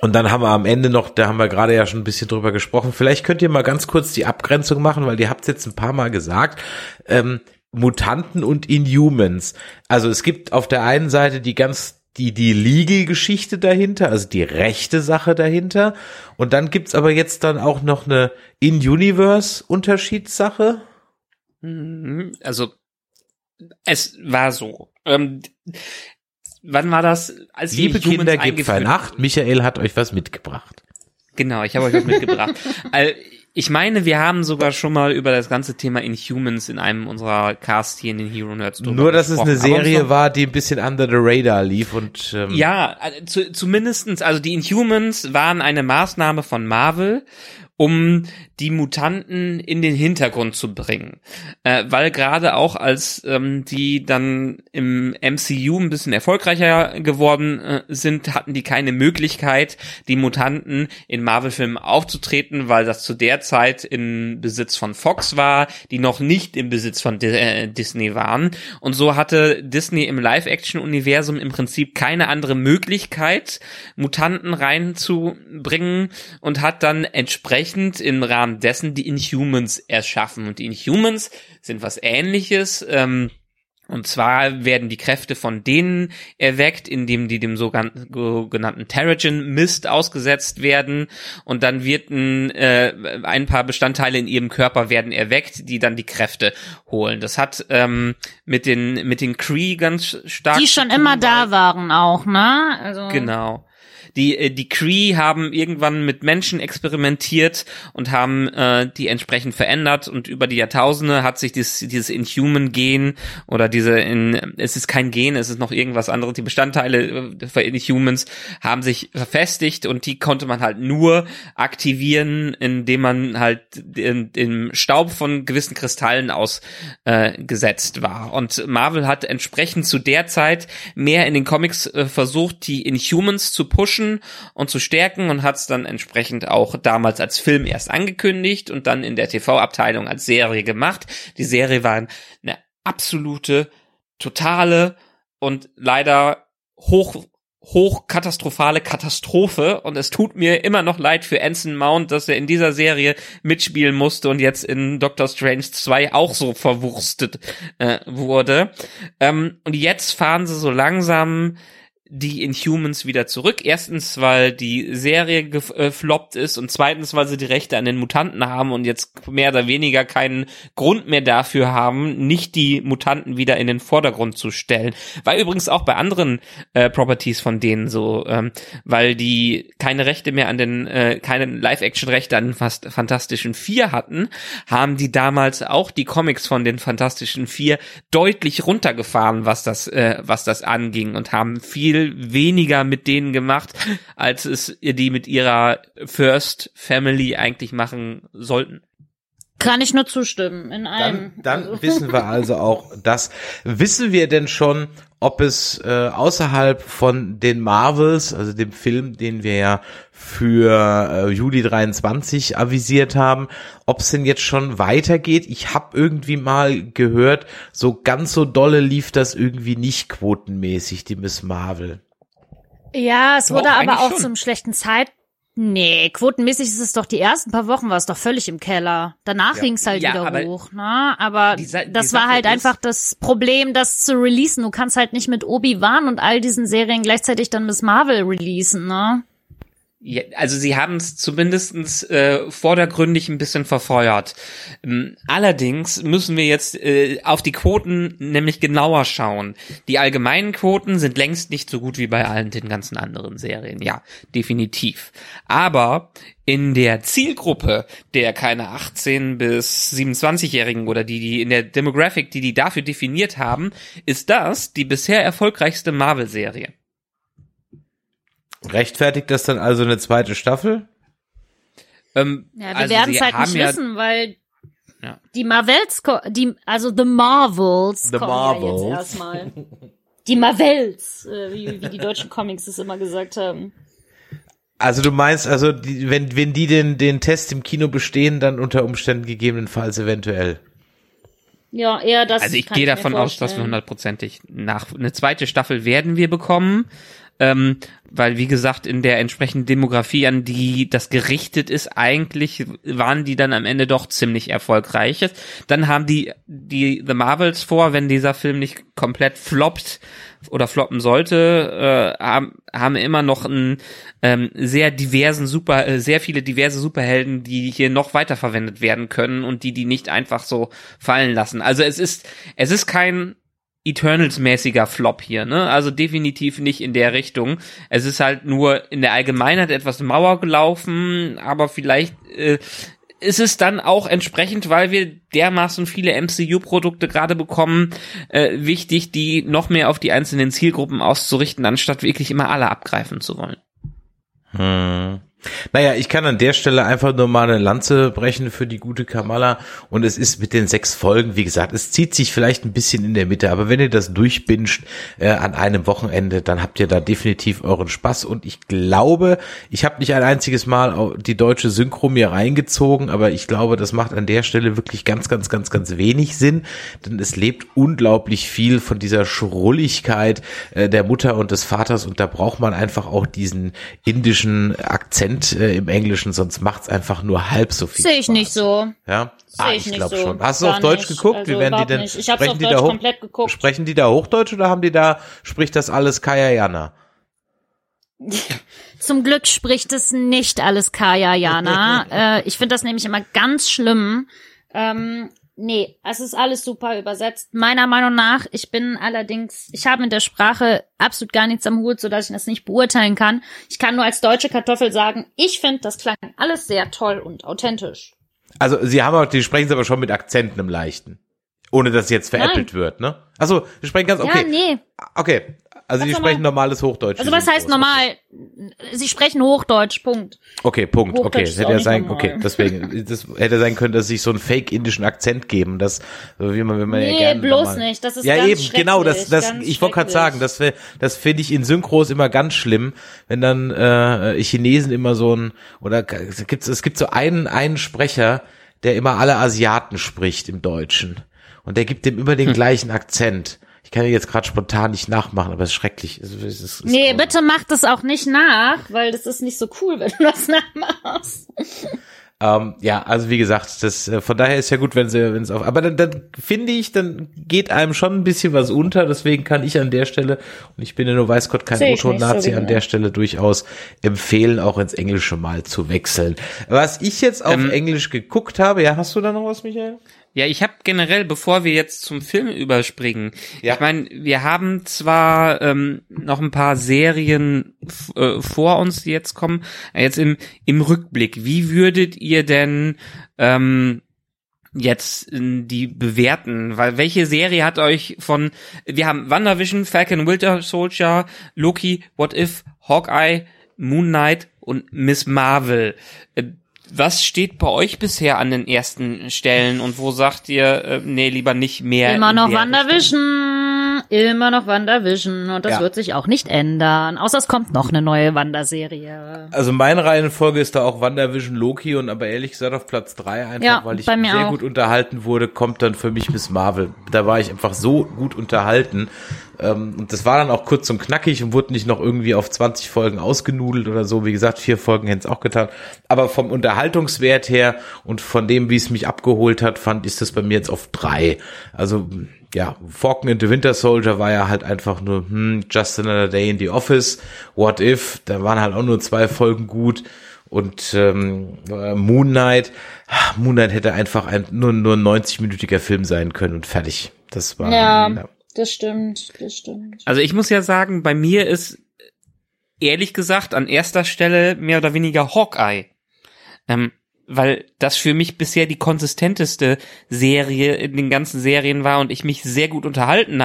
Und dann haben wir am Ende noch, da haben wir gerade ja schon ein bisschen drüber gesprochen. Vielleicht könnt ihr mal ganz kurz die Abgrenzung machen, weil ihr habt jetzt ein paar Mal gesagt. Ähm, Mutanten und Inhumans. Also es gibt auf der einen Seite die ganz die die Legal-Geschichte dahinter, also die rechte Sache dahinter. Und dann gibt's aber jetzt dann auch noch eine In-Universe-Unterschiedssache. Mhm, Also es war so. Ähm, wann war das? Als Liebe Kinder, gebt Vernacht. Michael hat euch was mitgebracht. Genau, ich habe euch was mitgebracht. [laughs] Ich meine, wir haben sogar schon mal über das ganze Thema Inhumans in einem unserer Casts hier in den Hero Nerds drüber Nur, dass es eine gesprochen. Aber um Serie noch- war, die ein bisschen under the radar lief und ähm, Ja, äh, zu, zumindestens, also die Inhumans waren eine Maßnahme von Marvel, um die Mutanten in den Hintergrund zu bringen. Äh, weil gerade auch als ähm, die dann im MCU ein bisschen erfolgreicher geworden äh, sind, hatten die keine Möglichkeit, die Mutanten in Marvel-Filmen aufzutreten, weil das zu der Zeit in Besitz von Fox war, die noch nicht im Besitz von Di äh, Disney waren. Und so hatte Disney im Live-Action-Universum im Prinzip keine andere Möglichkeit, Mutanten reinzubringen und hat dann entsprechend im Rahmen dessen die Inhumans erschaffen. Und die Inhumans sind was ähnliches. Ähm, und zwar werden die Kräfte von denen erweckt, indem die dem sogenannten Terrigen-Mist ausgesetzt werden. Und dann wird ein, äh, ein paar Bestandteile in ihrem Körper werden erweckt, die dann die Kräfte holen. Das hat ähm, mit den mit den Kree ganz stark. Die schon immer da waren auch, ne? Also Genau. Die, äh, die Kree haben irgendwann mit Menschen experimentiert und haben äh, die entsprechend verändert und über die Jahrtausende hat sich dieses, dieses Inhuman-Gen oder diese, in, es ist kein Gen, es ist noch irgendwas anderes, die Bestandteile äh, für Inhumans haben sich verfestigt und die konnte man halt nur aktivieren, indem man halt in, im Staub von gewissen Kristallen ausgesetzt äh, war. Und Marvel hat entsprechend zu der Zeit mehr in den Comics äh, versucht, die Inhumans zu pushen und zu stärken und hat es dann entsprechend auch damals als Film erst angekündigt und dann in der TV-Abteilung als Serie gemacht. Die Serie war eine absolute, totale und leider hoch hochkatastrophale Katastrophe und es tut mir immer noch leid für Anson Mount, dass er in dieser Serie mitspielen musste und jetzt in Doctor Strange 2 auch so verwurstet äh, wurde. Ähm, und jetzt fahren sie so langsam die Inhumans wieder zurück. Erstens, weil die Serie gefloppt ist und zweitens, weil sie die Rechte an den Mutanten haben und jetzt mehr oder weniger keinen Grund mehr dafür haben, nicht die Mutanten wieder in den Vordergrund zu stellen. War übrigens auch bei anderen äh, Properties von denen so, ähm, weil die keine Rechte mehr an den, äh, keine Live-Action-Rechte an den Fast Fantastischen Vier hatten, haben die damals auch die Comics von den Fantastischen Vier deutlich runtergefahren, was das, äh, was das anging und haben viel weniger mit denen gemacht, als es die mit ihrer First Family eigentlich machen sollten. Kann ich nur zustimmen in allem. Dann, dann wissen wir also auch das. Wissen wir denn schon, ob es äh, außerhalb von den Marvels, also dem Film, den wir ja für äh, Juli 23 avisiert haben, ob es denn jetzt schon weitergeht? Ich habe irgendwie mal gehört, so ganz so dolle lief das irgendwie nicht quotenmäßig, die Miss Marvel. Ja, es Doch, wurde aber auch schon. zum schlechten Zeit. Nee, quotenmäßig ist es doch die ersten paar Wochen war es doch völlig im Keller. Danach Ja. ging's halt Ja, wieder hoch, ne? Aber die die das war halt einfach das Problem, das zu releasen. Du kannst halt nicht mit Obi-Wan und all diesen Serien gleichzeitig dann Miss Marvel releasen, ne? Ja, also sie haben es zumindestens äh, vordergründig ein bisschen verfeuert. Ähm, allerdings müssen wir jetzt äh, auf die Quoten nämlich genauer schauen. Die allgemeinen Quoten sind längst nicht so gut wie bei allen den ganzen anderen Serien. Ja, definitiv. Aber in der Zielgruppe der keine 18 bis 27-Jährigen oder die, die in der Demographic, die die dafür definiert haben, ist das die bisher erfolgreichste Marvel-Serie. Rechtfertigt das dann also eine zweite Staffel? Ähm, Ja, wir also werden es halt nicht ja, wissen, weil Ja. die Marvels, die, also The Marvels The kommen Marvels. ja jetzt erstmal. Die Marvels, äh, wie, wie die deutschen Comics es immer gesagt haben. Also du meinst, also die, wenn wenn die den den Test im Kino bestehen, dann unter Umständen gegebenenfalls eventuell. Ja, eher das. Also ich kann gehe davon aus, dass wir hundertprozentig nach eine zweite Staffel werden wir bekommen, ähm, weil wie gesagt in der entsprechenden Demografie, an die das gerichtet ist, eigentlich waren die dann am Ende doch ziemlich erfolgreich. Dann haben die die The Marvels vor, wenn dieser Film nicht komplett floppt oder floppen sollte, äh, haben, haben immer noch einen ähm, sehr diversen Super, äh, sehr viele diverse Superhelden, die hier noch weiterverwendet werden können und die die nicht einfach so fallen lassen. Also es ist es ist kein Eternals-mäßiger Flop hier, ne? Also definitiv nicht in der Richtung. Es ist halt nur in der Allgemeinheit etwas Mauer gelaufen, aber vielleicht äh, ist es dann auch entsprechend, weil wir dermaßen viele MCU-Produkte gerade bekommen, äh, wichtig, die noch mehr auf die einzelnen Zielgruppen auszurichten, anstatt wirklich immer alle abgreifen zu wollen. Hm. Naja, ich kann an der Stelle einfach nur mal eine Lanze brechen für die gute Kamala. Und es ist mit den sechs Folgen, wie gesagt, es zieht sich vielleicht ein bisschen in der Mitte, aber wenn ihr das durchbinscht äh, an einem Wochenende, dann habt ihr da definitiv euren Spaß. Und ich glaube, ich habe nicht ein einziges Mal die deutsche Synchro mir reingezogen, aber ich glaube, das macht an der Stelle wirklich ganz, ganz, ganz, ganz wenig Sinn, denn es lebt unglaublich viel von dieser Schrulligkeit äh, der Mutter und des Vaters. Und da braucht man einfach auch diesen indischen Akzent äh, im Englischen, sonst macht's einfach nur halb so viel Sehe ich Spaß. nicht so. Ja, Sehe ah, ich ich nicht glaube so. schon. Hast du Gar auf Deutsch nicht. geguckt? Also Wie werden die denn? nicht. Ich sprechen auf die Deutsch da hoch, komplett geguckt. Sprechen die da Hochdeutsch oder haben die da spricht das alles Kaya Jana? [laughs] Zum Glück spricht es nicht alles Kaya Jana. [laughs] äh, ich finde das nämlich immer ganz schlimm. Ähm, nee, es ist alles super übersetzt. Meiner Meinung nach, ich bin allerdings, ich habe mit der Sprache absolut gar nichts am Hut, sodass ich das nicht beurteilen kann. Ich kann nur als deutsche Kartoffel sagen, ich finde, das klang alles sehr toll und authentisch. Also sie haben auch, die sprechen es aber schon mit Akzenten im Leichten. Ohne dass es jetzt veräppelt wird, ne? Achso, die sprechen ganz okay. Ja, nee. Okay. Also die sprechen normal. normales Hochdeutsch. Also was heißt normal? Sie sprechen Hochdeutsch, Punkt. Okay, Punkt. Hochdeutsch Okay, das hätte ja sein, normal. okay, deswegen, das hätte sein können, dass sie sich so einen fake-indischen Akzent geben, das, wie man, wenn man ja Nee, gerne bloß normal- nicht, das ist ja eben, genau, das, das, ich wollte gerade sagen, das, das finde ich in Synchros immer ganz schlimm, wenn dann äh, Chinesen immer so ein, oder es gibt, es gibt so einen, einen Sprecher, der immer alle Asiaten spricht im Deutschen und der gibt dem immer Hm. den gleichen Akzent. Ich kann jetzt gerade spontan nicht nachmachen, aber es ist schrecklich. Es es es Nee, grausam. bitte mach das auch nicht nach, weil das ist nicht so cool, [laughs] wenn du das nachmachst. Ähm, ja, also wie gesagt, das äh, von daher ist ja gut, wenn sie, wenn es auf. Aber dann, dann finde ich, dann geht einem schon ein bisschen was unter. Deswegen kann ich an der Stelle und ich bin ja nur weiß Gott kein nicht so an der Stelle durchaus empfehlen, auch ins Englische mal zu wechseln. Was ich jetzt auf Ähm, Englisch geguckt habe, ja, hast du da noch was, Michael? Ja, ich habe generell, bevor wir jetzt zum Film überspringen, Ja. ich meine, wir haben zwar ähm, noch ein paar Serien äh, vor uns, die jetzt kommen, jetzt im, im Rückblick, wie würdet ihr denn ähm, jetzt äh, die bewerten? Weil welche Serie hat euch von, wir haben WandaVision, Falcon Winter Soldier, Loki, What If, Hawkeye, Moon Knight und Miss Marvel. Äh, was steht bei euch bisher an den ersten Stellen und wo sagt ihr, äh, nee, lieber nicht mehr? Immer noch der WandaVision. Immer noch WandaVision. Und das Ja. wird sich auch nicht ändern. Außer es kommt noch eine neue Wanda-Serie. Also meine Reihenfolge ist da auch WandaVision Loki und aber ehrlich gesagt auf Platz drei einfach, Ja, weil ich bei mir sehr auch. gut unterhalten wurde, kommt dann für mich Miss Marvel. Da war ich einfach so gut unterhalten. Ähm, und das war dann auch kurz und knackig und wurde nicht noch irgendwie auf 20 Folgen ausgenudelt oder so. Wie gesagt, vier Folgen hätten es auch getan. Aber vom Unterhaltungswert her und von dem, wie es mich abgeholt hat, fand ich das bei mir jetzt auf drei. Also ja, Falcon and the Winter Soldier war ja halt einfach nur, hm, Just Another Day in the Office, What If, da waren halt auch nur zwei Folgen gut und ähm, äh, Moon Knight, ah, Moon Knight hätte einfach ein, nur, nur ein 90-minütiger Film sein können und fertig. Das war, ja, ja, das stimmt, das stimmt. Also ich muss ja sagen, bei mir ist ehrlich gesagt an erster Stelle mehr oder weniger Hawkeye. Ähm, weil das für mich bisher die konsistenteste Serie in den ganzen Serien war und ich mich sehr gut unterhalten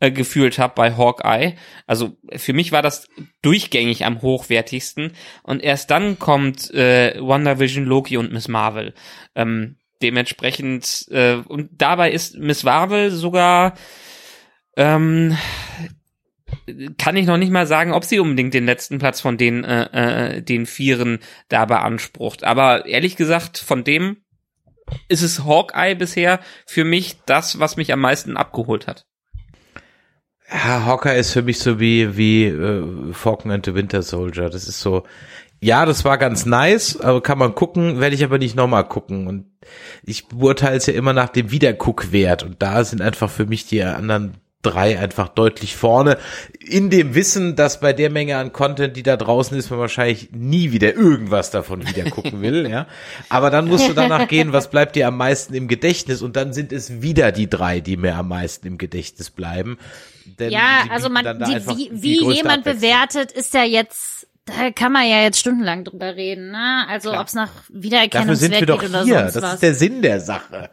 äh, gefühlt habe bei Hawkeye. Also für mich war das durchgängig am hochwertigsten und erst dann kommt äh, WandaVision, Loki und Miss Marvel. Ähm, dementsprechend äh, und dabei ist Miss Marvel sogar ähm, kann ich noch nicht mal sagen, ob sie unbedingt den letzten Platz von den, äh, äh, den Vieren da beansprucht. Aber ehrlich gesagt, von dem ist es Hawkeye bisher für mich das, was mich am meisten abgeholt hat. Ja, Hawkeye ist für mich so wie, wie äh, Falcon and the Winter Soldier. Das ist so, ja, das war ganz nice, aber kann man gucken, werde ich aber nicht nochmal gucken. Und ich beurteile es ja immer nach dem Wiederguckwert. Und da sind einfach für mich die anderen drei einfach deutlich vorne. In dem Wissen, dass bei der Menge an Content, die da draußen ist, man wahrscheinlich nie wieder irgendwas davon wieder gucken will, ja. Aber dann musst du danach gehen, was bleibt dir am meisten im Gedächtnis? Und dann sind es wieder die drei, die mir am meisten im Gedächtnis bleiben. Denn ja, also man, die, wie, wie jemand bewertet, ist ja jetzt da kann man ja jetzt stundenlang drüber reden, ne? Also ob es nach Wiedererkennungswert geht oder hier. sonst das was. ist der Sinn der Sache.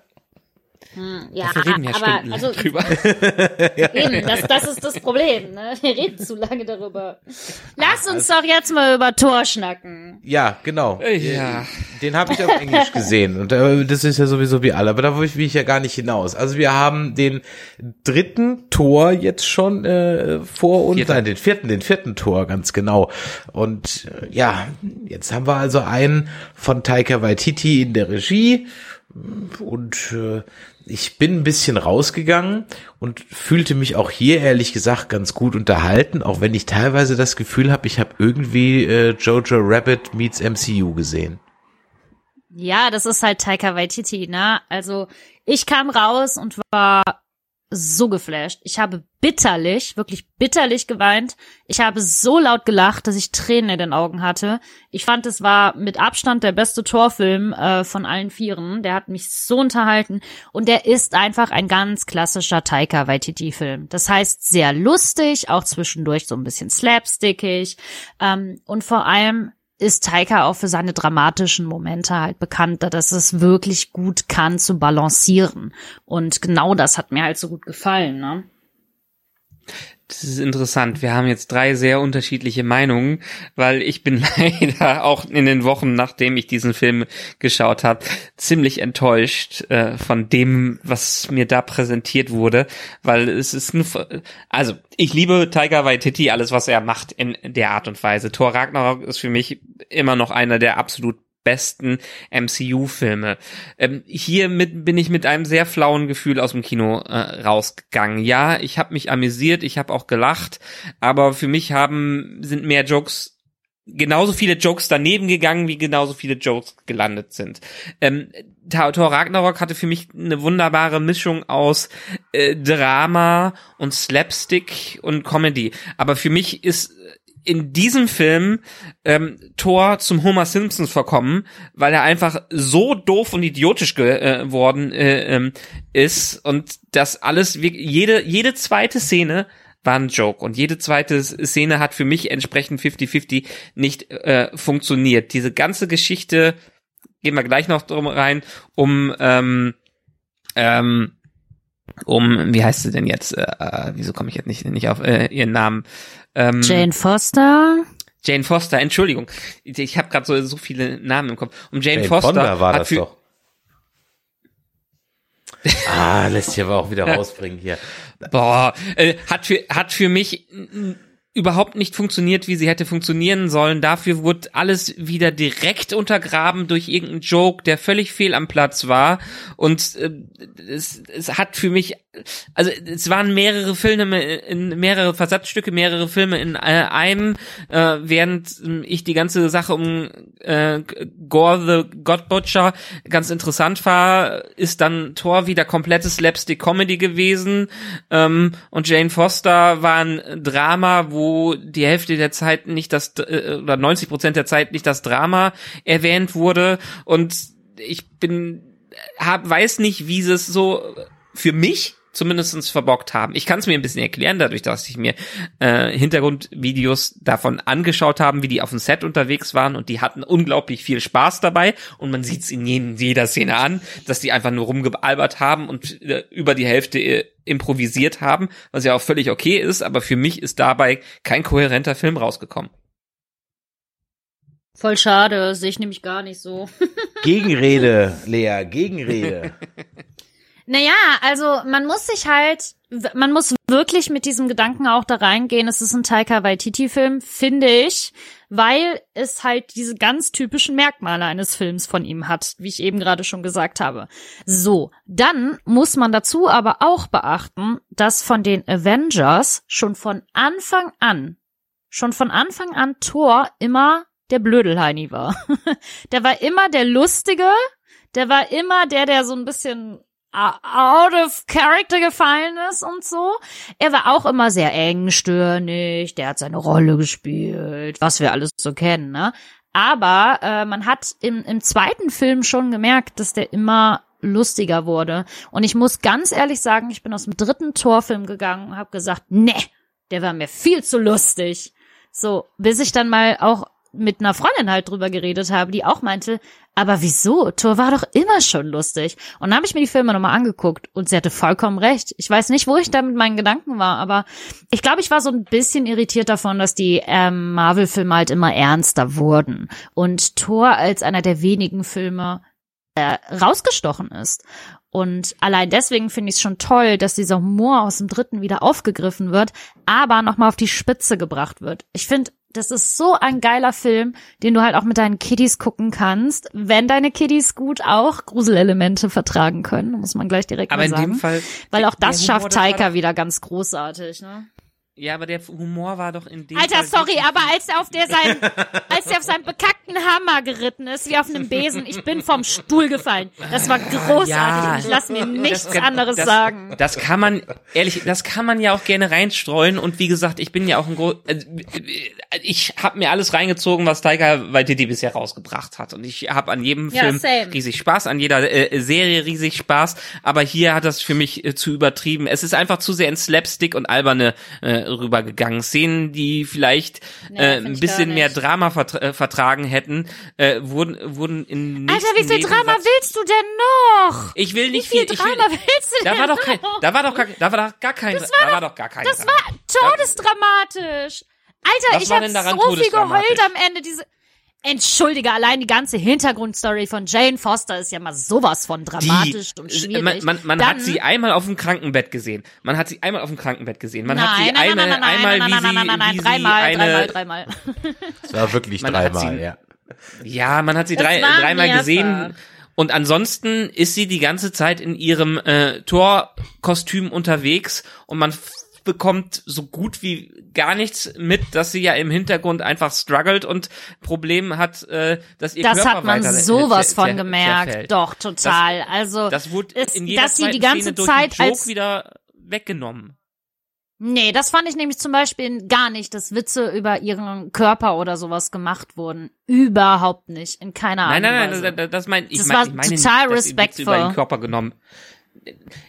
Hm, ja, Dafür reden wir aber also, drüber. [laughs] eben, das, das ist das Problem. Ne? Wir reden zu lange darüber. Lass uns doch jetzt mal über Tor schnacken. Ja, genau. Ja. Den habe ich auf Englisch [laughs] gesehen und äh, das ist ja sowieso wie alle, aber da will ich, will ich ja gar nicht hinaus. Also wir haben den dritten Tor jetzt schon äh, vor uns, nein, den vierten, den vierten Tor, ganz genau. Und äh, ja, jetzt haben wir also einen von Taika Waititi in der Regie und äh, ich bin ein bisschen rausgegangen und fühlte mich auch hier ehrlich gesagt ganz gut unterhalten, auch wenn ich teilweise das Gefühl habe, ich habe irgendwie äh, Jojo Rabbit meets MCU gesehen. Ja, das ist halt Taika Waititi, ne? Also ich kam raus und war so geflasht. Ich habe bitterlich, wirklich bitterlich geweint. Ich habe so laut gelacht, dass ich Tränen in den Augen hatte. Ich fand, es war mit Abstand der beste Torfilm äh, von allen Vieren. Der hat mich so unterhalten und der ist einfach ein ganz klassischer Taika Waititi-Film. Das heißt, sehr lustig, auch zwischendurch so ein bisschen slapstickig ähm, und vor allem ist Taika auch für seine dramatischen Momente halt bekannt, dass es wirklich gut kann zu balancieren. Und genau das hat mir halt so gut gefallen, ne? Das ist interessant. Wir haben jetzt drei sehr unterschiedliche Meinungen, weil ich bin [laughs] leider auch in den Wochen, nachdem ich diesen Film geschaut habe, ziemlich enttäuscht äh, von dem, was mir da präsentiert wurde, weil es ist nur, also ich liebe Tiger Waititi, alles was er macht in der Art und Weise. Thor Ragnarok ist für mich immer noch einer der absolut besten MCU-Filme. Ähm, hier mit, bin ich mit einem sehr flauen Gefühl aus dem Kino äh, rausgegangen. Ja, ich habe mich amüsiert, ich habe auch gelacht, aber für mich haben sind mehr Jokes genauso viele Jokes daneben gegangen, wie genauso viele Jokes gelandet sind. Ähm, Thor Ragnarok hatte für mich eine wunderbare Mischung aus äh, Drama und Slapstick und Comedy. Aber für mich ist in diesem Film ähm, Thor zum Homer Simpsons verkommen, weil er einfach so doof und idiotisch geworden äh, ähm, ist und das alles jede jede zweite Szene war ein Joke und jede zweite Szene hat für mich entsprechend 50-50 nicht äh, funktioniert. Diese ganze Geschichte gehen wir gleich noch drum rein um ähm, ähm, um wie heißt sie denn jetzt? Äh, äh wieso komme ich jetzt nicht nicht auf äh, ihren Namen? Ähm, Jane Foster. Jane Foster, Entschuldigung. Ich, ich habe gerade so, so viele Namen im Kopf. Um Jane, Jane Foster Fonda war hat das für, doch. ah, lässt sich aber auch wieder [laughs] rausbringen hier. Boah, äh, hat für hat für mich überhaupt nicht funktioniert, wie sie hätte funktionieren sollen. Dafür wurde alles wieder direkt untergraben durch irgendeinen Joke, der völlig fehl am Platz war. Und äh, es, es hat für mich also es waren mehrere Filme in mehrere Versatzstücke, mehrere Filme in äh, einem, äh, während ich die ganze Sache um äh, Gore the God Butcher ganz interessant war, ist dann Thor wieder komplettes Slapstick Comedy gewesen. Ähm, und Jane Foster war ein Drama, wo die Hälfte der Zeit nicht das äh, oder 90 Prozent der Zeit nicht das Drama erwähnt wurde. Und ich bin hab weiß nicht, wie es so für mich zumindestens verbockt haben. Ich kann es mir ein bisschen erklären, dadurch, dass ich mir äh, Hintergrundvideos davon angeschaut haben, wie die auf dem Set unterwegs waren und die hatten unglaublich viel Spaß dabei und man sieht es in jeder Szene an, dass die einfach nur rumgealbert haben und äh, über die Hälfte äh, improvisiert haben, was ja auch völlig okay ist, aber für mich ist dabei kein kohärenter Film rausgekommen. Voll schade, sehe ich nämlich gar nicht so. Gegenrede, Lea, Gegenrede. [laughs] Naja, also man muss sich halt, man muss wirklich mit diesem Gedanken auch da reingehen. Es ist ein Taika Waititi-Film, finde ich, weil es halt diese ganz typischen Merkmale eines Films von ihm hat, wie ich eben gerade schon gesagt habe. So, dann muss man dazu aber auch beachten, dass von den Avengers schon von Anfang an, schon von Anfang an Thor immer der Blödelheini war. [laughs] der war immer der Lustige, der war immer der, der so ein bisschen out of character gefallen ist und so. Er war auch immer sehr engstirnig, der hat seine Rolle gespielt, was wir alles so kennen, ne? Aber äh, man hat im, im zweiten Film schon gemerkt, dass der immer lustiger wurde. Und ich muss ganz ehrlich sagen, ich bin aus dem dritten Torfilm gegangen und habe gesagt, ne, der war mir viel zu lustig. So, bis ich dann mal auch mit einer Freundin halt drüber geredet habe, die auch meinte, aber wieso? Thor war doch immer schon lustig. Und dann habe ich mir die Filme nochmal angeguckt und sie hatte vollkommen recht. Ich weiß nicht, wo ich da mit meinen Gedanken war, aber ich glaube, ich war so ein bisschen irritiert davon, dass die ähm, Marvel-Filme halt immer ernster wurden und Thor als einer der wenigen Filme äh, rausgestochen ist. Und allein deswegen finde ich es schon toll, dass dieser Humor aus dem dritten wieder aufgegriffen wird, aber nochmal auf die Spitze gebracht wird. Ich finde, das ist so ein geiler Film, den du halt auch mit deinen Kiddies gucken kannst, wenn deine Kiddies gut auch Gruselelemente vertragen können, muss man gleich direkt Aber mal sagen. in dem Fall, Weil auch das schafft Taika wieder ganz großartig, ne? Ja, aber der Humor war doch in dem Alter, Fall sorry, aber als er auf der sein, [laughs] als er auf seinen bekackten Hammer geritten ist, wie auf einem Besen, ich bin vom Stuhl gefallen. Das war großartig Ja. ich lasse mir nichts kann- anderes das, sagen. Das kann man, ehrlich, das kann man ja auch gerne reinstreuen und wie gesagt, ich bin ja auch ein Gro äh, ich habe mir alles reingezogen, was Taika Waititi bisher rausgebracht hat und ich habe an jedem Ja, Film same. riesig Spaß, an jeder äh, Serie riesig Spaß, aber hier hat das für mich äh, zu übertrieben. Es ist einfach zu sehr in Slapstick und alberne äh, rübergegangen. Szenen, die vielleicht Nee, äh, ein bisschen mehr. Drama vertra äh, vertragen hätten, äh, wurden wurden in Alter, wie viel Drama willst du denn noch? ich will nicht Wie viel viel. Drama will, willst du da denn war doch kein, noch? da war doch gar, da war doch gar kein, Das war da war doch gar kein. Das Drama. war todesdramatisch. Alter, Was ich habe so viel geheult am Ende. Diese Entschuldige, allein die ganze Hintergrundstory von Jane Foster ist ja mal sowas von dramatisch und äh, schwierig. Man, man, man Dann, hat sie einmal auf dem Krankenbett gesehen. Man hat sie einmal auf dem Krankenbett gesehen. Man hat sie nein, nein, eine, nein, nein, einmal, nein, wie nein, sie, nein, nein, nein, sie dreimal, eine, dreimal, dreimal. [laughs] Das war wirklich Man hat dreimal, sie- ja. Ja, man hat sie drei, dreimal gesehen. Und ansonsten ist sie die ganze Zeit in ihrem äh, Torkostüm unterwegs und man bekommt so gut wie gar nichts mit, dass sie ja im Hintergrund einfach struggelt und Probleme hat, äh, dass ihr Das Körper hat man sowas von gemerkt. zerfällt. Doch, total. also, Das wurde es- in jeder dass sie die ganze Szene Zeit als- wieder weggenommen. nee, das fand ich nämlich zum Beispiel gar nicht, dass Witze über ihren Körper oder sowas gemacht wurden. Überhaupt nicht. In keiner Art Nein, nein, nein, Weise. das, das mein, ich Das mein, war ich meine total nicht, dass sie Witze über respectful. den Körper genommen.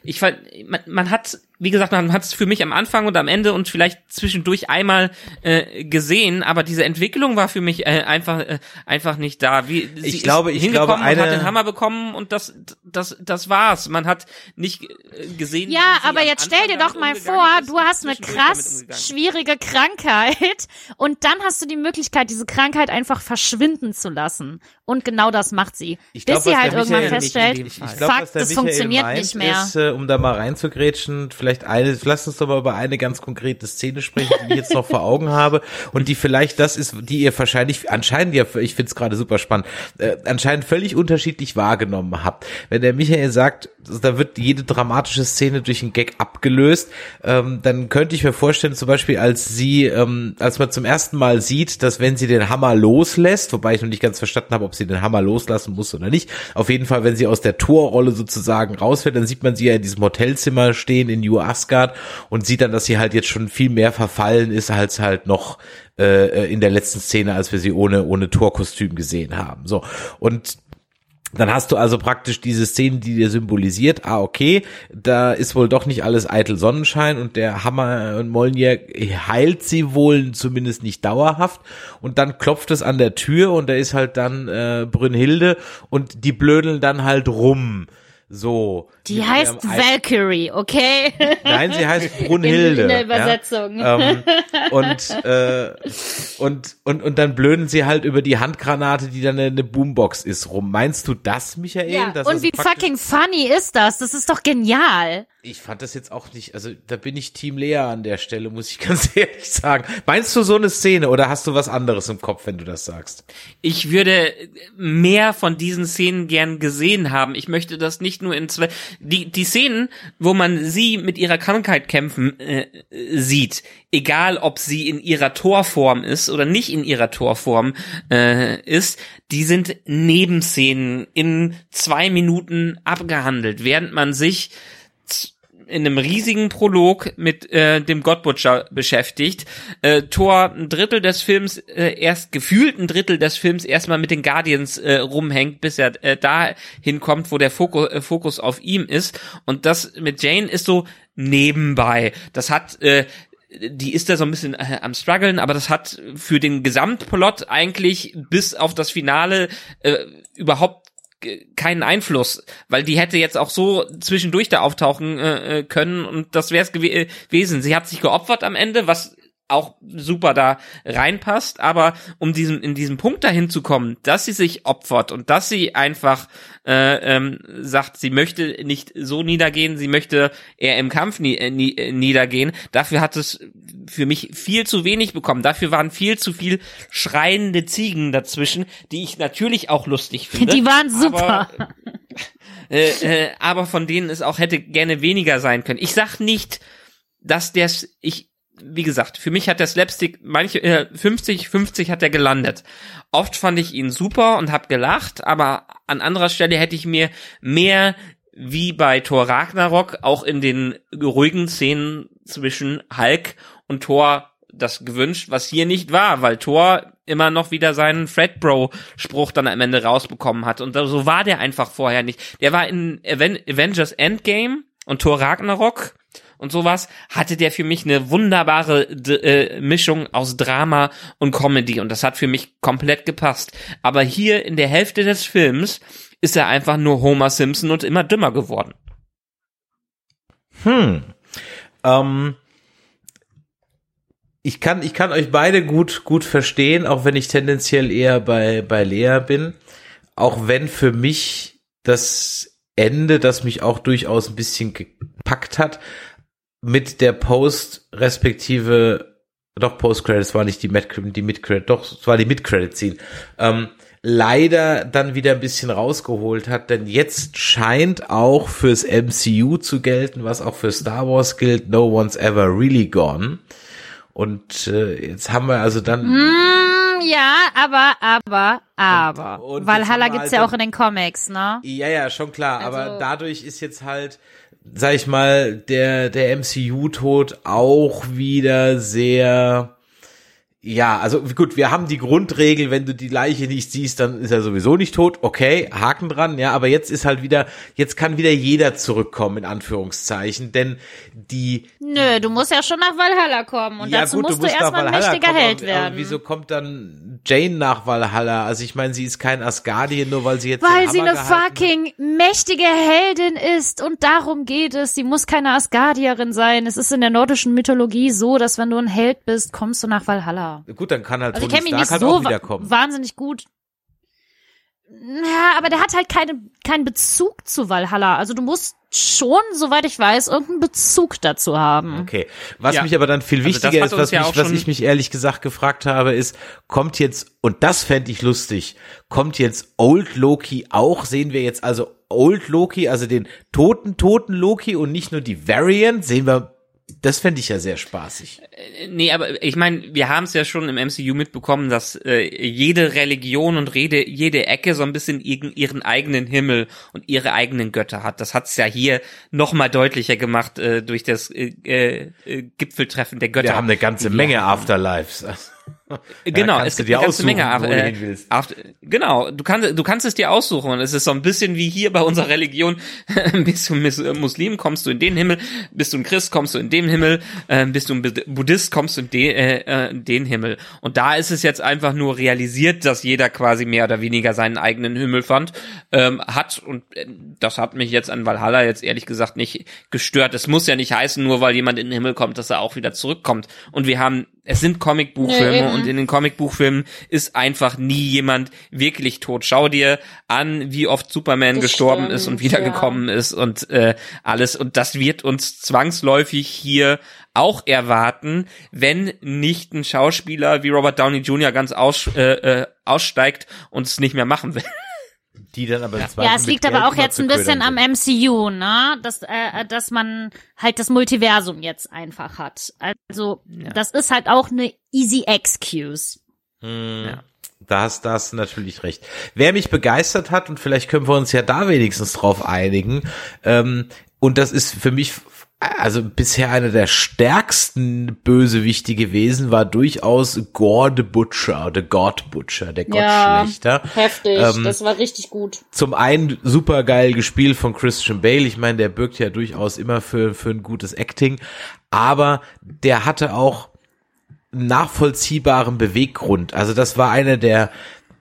Ich fand, man, man hat, wie gesagt, man hat es für mich am Anfang und am Ende und vielleicht zwischendurch einmal äh, gesehen, aber diese Entwicklung war für mich äh, einfach äh, einfach nicht da. Wie, sie Ich glaube- ist ich hingekommen glaube, und hat eine- den Hammer bekommen und das das das war's. Man hat nicht äh, gesehen. wie Ja, sie aber am jetzt stell dir doch mal vor, ist du hast eine krass schwierige Krankheit [laughs] und dann hast du die Möglichkeit, diese Krankheit einfach verschwinden zu lassen. Und genau das macht sie. Ich bis glaub, sie halt der irgendwann Michael- feststellt, Ich- ich was der das Michael funktioniert nicht mehr. Ist, äh, um da mal reinzugrätschen, vielleicht eine, lass uns doch mal über eine ganz konkrete Szene sprechen, die ich jetzt noch vor Augen habe und die vielleicht das ist, die ihr wahrscheinlich anscheinend ja, ich finde es gerade super spannend, äh, anscheinend völlig unterschiedlich wahrgenommen habt. Wenn der Michael sagt, da wird jede dramatische Szene durch einen Gag abgelöst, ähm, dann könnte ich mir vorstellen, zum Beispiel als sie, ähm, als man zum ersten Mal sieht, dass wenn sie den Hammer loslässt, wobei ich noch nicht ganz verstanden habe, ob sie den Hammer loslassen muss oder nicht, auf jeden Fall, wenn sie aus der Torrolle sozusagen rausfällt, dann sieht man sie ja in diesem Hotelzimmer stehen in New Asgard und sieht dann, dass sie halt jetzt schon viel mehr verfallen ist, als halt noch äh, in der letzten Szene, als wir sie ohne ohne Torkostüm gesehen haben. So und dann hast du also praktisch diese Szene, die dir symbolisiert, ah, okay, da ist wohl doch nicht alles eitel Sonnenschein und der Hammer und Molnier heilt sie wohl zumindest nicht dauerhaft und dann klopft es an der Tür und da ist halt dann äh, Brünnhilde und die blödeln dann halt rum. So. Die heißt Valkyrie, okay? Nein, sie heißt [laughs] Brunhilde. In, in der Übersetzung. Ja? Ähm, [laughs] und, äh, und, und, und dann blöden sie halt über die Handgranate, die dann eine Boombox ist, rum. Meinst du das, Michael? Ja, das und wie fucking funny ist das? Das ist doch genial. Ich fand das jetzt auch nicht, also da bin ich Team Lea an der Stelle, muss ich [laughs] ganz ehrlich sagen. Meinst du so eine Szene oder hast du was anderes im Kopf, wenn du das sagst? Ich würde mehr von diesen Szenen gern gesehen haben. Ich möchte das nicht nur in zwei, die, die Szenen, wo man sie mit ihrer Krankheit kämpfen äh, sieht, egal ob sie in ihrer Torform ist oder nicht in ihrer Torform äh, ist, die sind Nebenszenen in zwei Minuten abgehandelt, während man sich in einem riesigen Prolog mit äh, dem Godbutcher beschäftigt. Äh, Thor ein Drittel des Films, äh, erst gefühlt ein Drittel des Films erstmal mit den Guardians äh, rumhängt, bis er äh, da hinkommt, wo der Fokus, äh, Fokus auf ihm ist. Und das mit Jane ist so nebenbei. Das hat äh, die ist da so ein bisschen äh, am struggeln, aber das hat für den Gesamtplot eigentlich bis auf das Finale äh, überhaupt keinen Einfluss, weil die hätte jetzt auch so zwischendurch da auftauchen äh, äh können und das wäre es gew gewesen. Sie hat sich geopfert am Ende, was auch super da reinpasst, aber um diesen in diesem Punkt dahin zu kommen, dass sie sich opfert und dass sie einfach äh, ähm, sagt, sie möchte nicht so niedergehen, sie möchte eher im Kampf nie, äh, nie, äh, niedergehen. Dafür hat es für mich viel zu wenig bekommen. Dafür waren viel zu viel schreiende Ziegen dazwischen, die ich natürlich auch lustig finde. Die waren super. Aber, äh, äh, aber von denen es auch hätte gerne weniger sein können. Ich sag nicht, dass der's ich wie gesagt, für mich hat der Slapstick manche äh, 50 50 hat er gelandet. Oft fand ich ihn super und hab gelacht, aber an anderer Stelle hätte ich mir mehr wie bei Thor Ragnarok auch in den ruhigen Szenen zwischen Hulk und Thor das gewünscht, was hier nicht war, weil Thor immer noch wieder seinen Fred Bro Spruch dann am Ende rausbekommen hat und so war der einfach vorher nicht. Der war in Avengers Endgame und Thor Ragnarok und sowas, hatte der für mich eine wunderbare äh, Mischung aus Drama und Comedy und das hat für mich komplett gepasst. Aber hier in der Hälfte des Films ist er einfach nur Homer Simpson und immer dümmer geworden. Hm. Ähm, ich kann, ich kann euch beide gut, gut verstehen, auch wenn ich tendenziell eher bei, bei Lea bin. Auch wenn für mich das Ende, das mich auch durchaus ein bisschen gepackt hat, mit der Post respektive doch Post-Credits war nicht die Mid die Mid-Credit, doch, es war die Mid-Credit-Scene, ähm, leider dann wieder ein bisschen rausgeholt hat, denn jetzt scheint auch fürs MCU zu gelten, was auch für Star Wars gilt, no one's ever really gone. Und äh, jetzt haben wir also dann. Mm, ja, aber, aber, aber. Und, und Valhalla gibt's halt ja auch in den Comics, ne? Ja, ja, schon klar. Also, aber dadurch ist jetzt halt sag ich mal, der, der MCU-Tod auch wieder sehr, ja, also gut, wir haben die Grundregel, wenn du die Leiche nicht siehst, dann ist er sowieso nicht tot. Okay, Haken dran, ja, aber jetzt ist halt wieder, jetzt kann wieder jeder zurückkommen, in Anführungszeichen, denn die. Nö, du musst ja schon nach Valhalla kommen und ja, dazu gut, musst du, musst erstmal ein mächtiger kommen, Held werden. Aber wieso kommt dann Jane nach Valhalla. Also ich meine, sie ist kein Asgardien, nur weil sie jetzt Weil sie eine fucking hat. mächtige Heldin ist und darum geht es. Sie muss keine Asgardierin sein. Es ist in der nordischen Mythologie so, dass wenn du ein Held bist, kommst du nach Valhalla. Gut, dann kann halt also Tony Stark halt so auch wiederkommen. Wahnsinnig gut Ja, aber der hat halt keine, keinen Bezug zu Valhalla. Also du musst schon, soweit ich weiß, irgendeinen Bezug dazu haben. Okay. Was Ja. mich aber dann viel Also wichtiger hat ist, was, ja mich, was ich mich ehrlich gesagt gefragt habe, ist, kommt jetzt, und das fände ich lustig, kommt jetzt Old Loki auch? Sehen wir jetzt also Old Loki, also den toten, toten Loki und nicht nur die Variant? Sehen wir, das fände ich ja sehr spaßig. Nee, aber ich meine, wir haben es ja schon im MCU mitbekommen, dass äh, jede Religion und Rede, jede Ecke so ein bisschen ihren, ihren eigenen Himmel und ihre eigenen Götter hat. Das hat es ja hier noch mal deutlicher gemacht äh, durch das äh, äh, äh, Gipfeltreffen der Götter. Wir haben eine ganze Menge. Afterlives. Genau, kannst es du gibt eine ganze Menge. wo du äh, willst. After, genau, du kannst, du kannst es dir aussuchen und es ist so ein bisschen wie hier bei unserer Religion. [laughs] bist du äh, Muslim, kommst du in den Himmel, bist du ein Christ, kommst du in den Himmel, äh, bist du ein Bud- Buddhist, kommst du in den, äh, äh, in den Himmel. Und da ist es jetzt einfach nur realisiert, dass jeder quasi mehr oder weniger seinen eigenen Himmel fand, ähm, hat und äh, das hat mich jetzt an Valhalla jetzt ehrlich gesagt nicht gestört. Es muss ja nicht heißen, nur weil jemand in den Himmel kommt, dass er auch wieder zurückkommt. Und wir haben, es sind Comicbuchfilme eben. und in den Comicbuchfilmen ist einfach nie jemand wirklich tot. Schau dir an, wie oft Superman Das gestorben stimmt, ist und wiedergekommen ist und äh, alles. Und das wird uns zwangsläufig hier auch erwarten, wenn nicht ein Schauspieler wie Robert Downey Jr. ganz aus, äh, äh, aussteigt und es nicht mehr machen will. Die dann aber Ja, es liegt aber Geld auch jetzt ein bisschen am MCU, ne? Dass, äh, dass man halt das Multiversum jetzt einfach hat. Also, das ist halt auch eine easy excuse. Da hast, da hast du natürlich recht. Wer mich begeistert hat, und vielleicht können wir uns ja da wenigstens drauf einigen, ähm, und das ist für mich also bisher einer der stärksten Bösewichte gewesen, war durchaus Gore the Butcher, the God Butcher, der Gottschlechter. heftig. Ähm, das war richtig gut. Zum einen super geil gespielt von Christian Bale. Ich meine, der birgt ja durchaus immer für, für ein gutes Acting. Aber der hatte auch nachvollziehbaren Beweggrund. Also das war einer der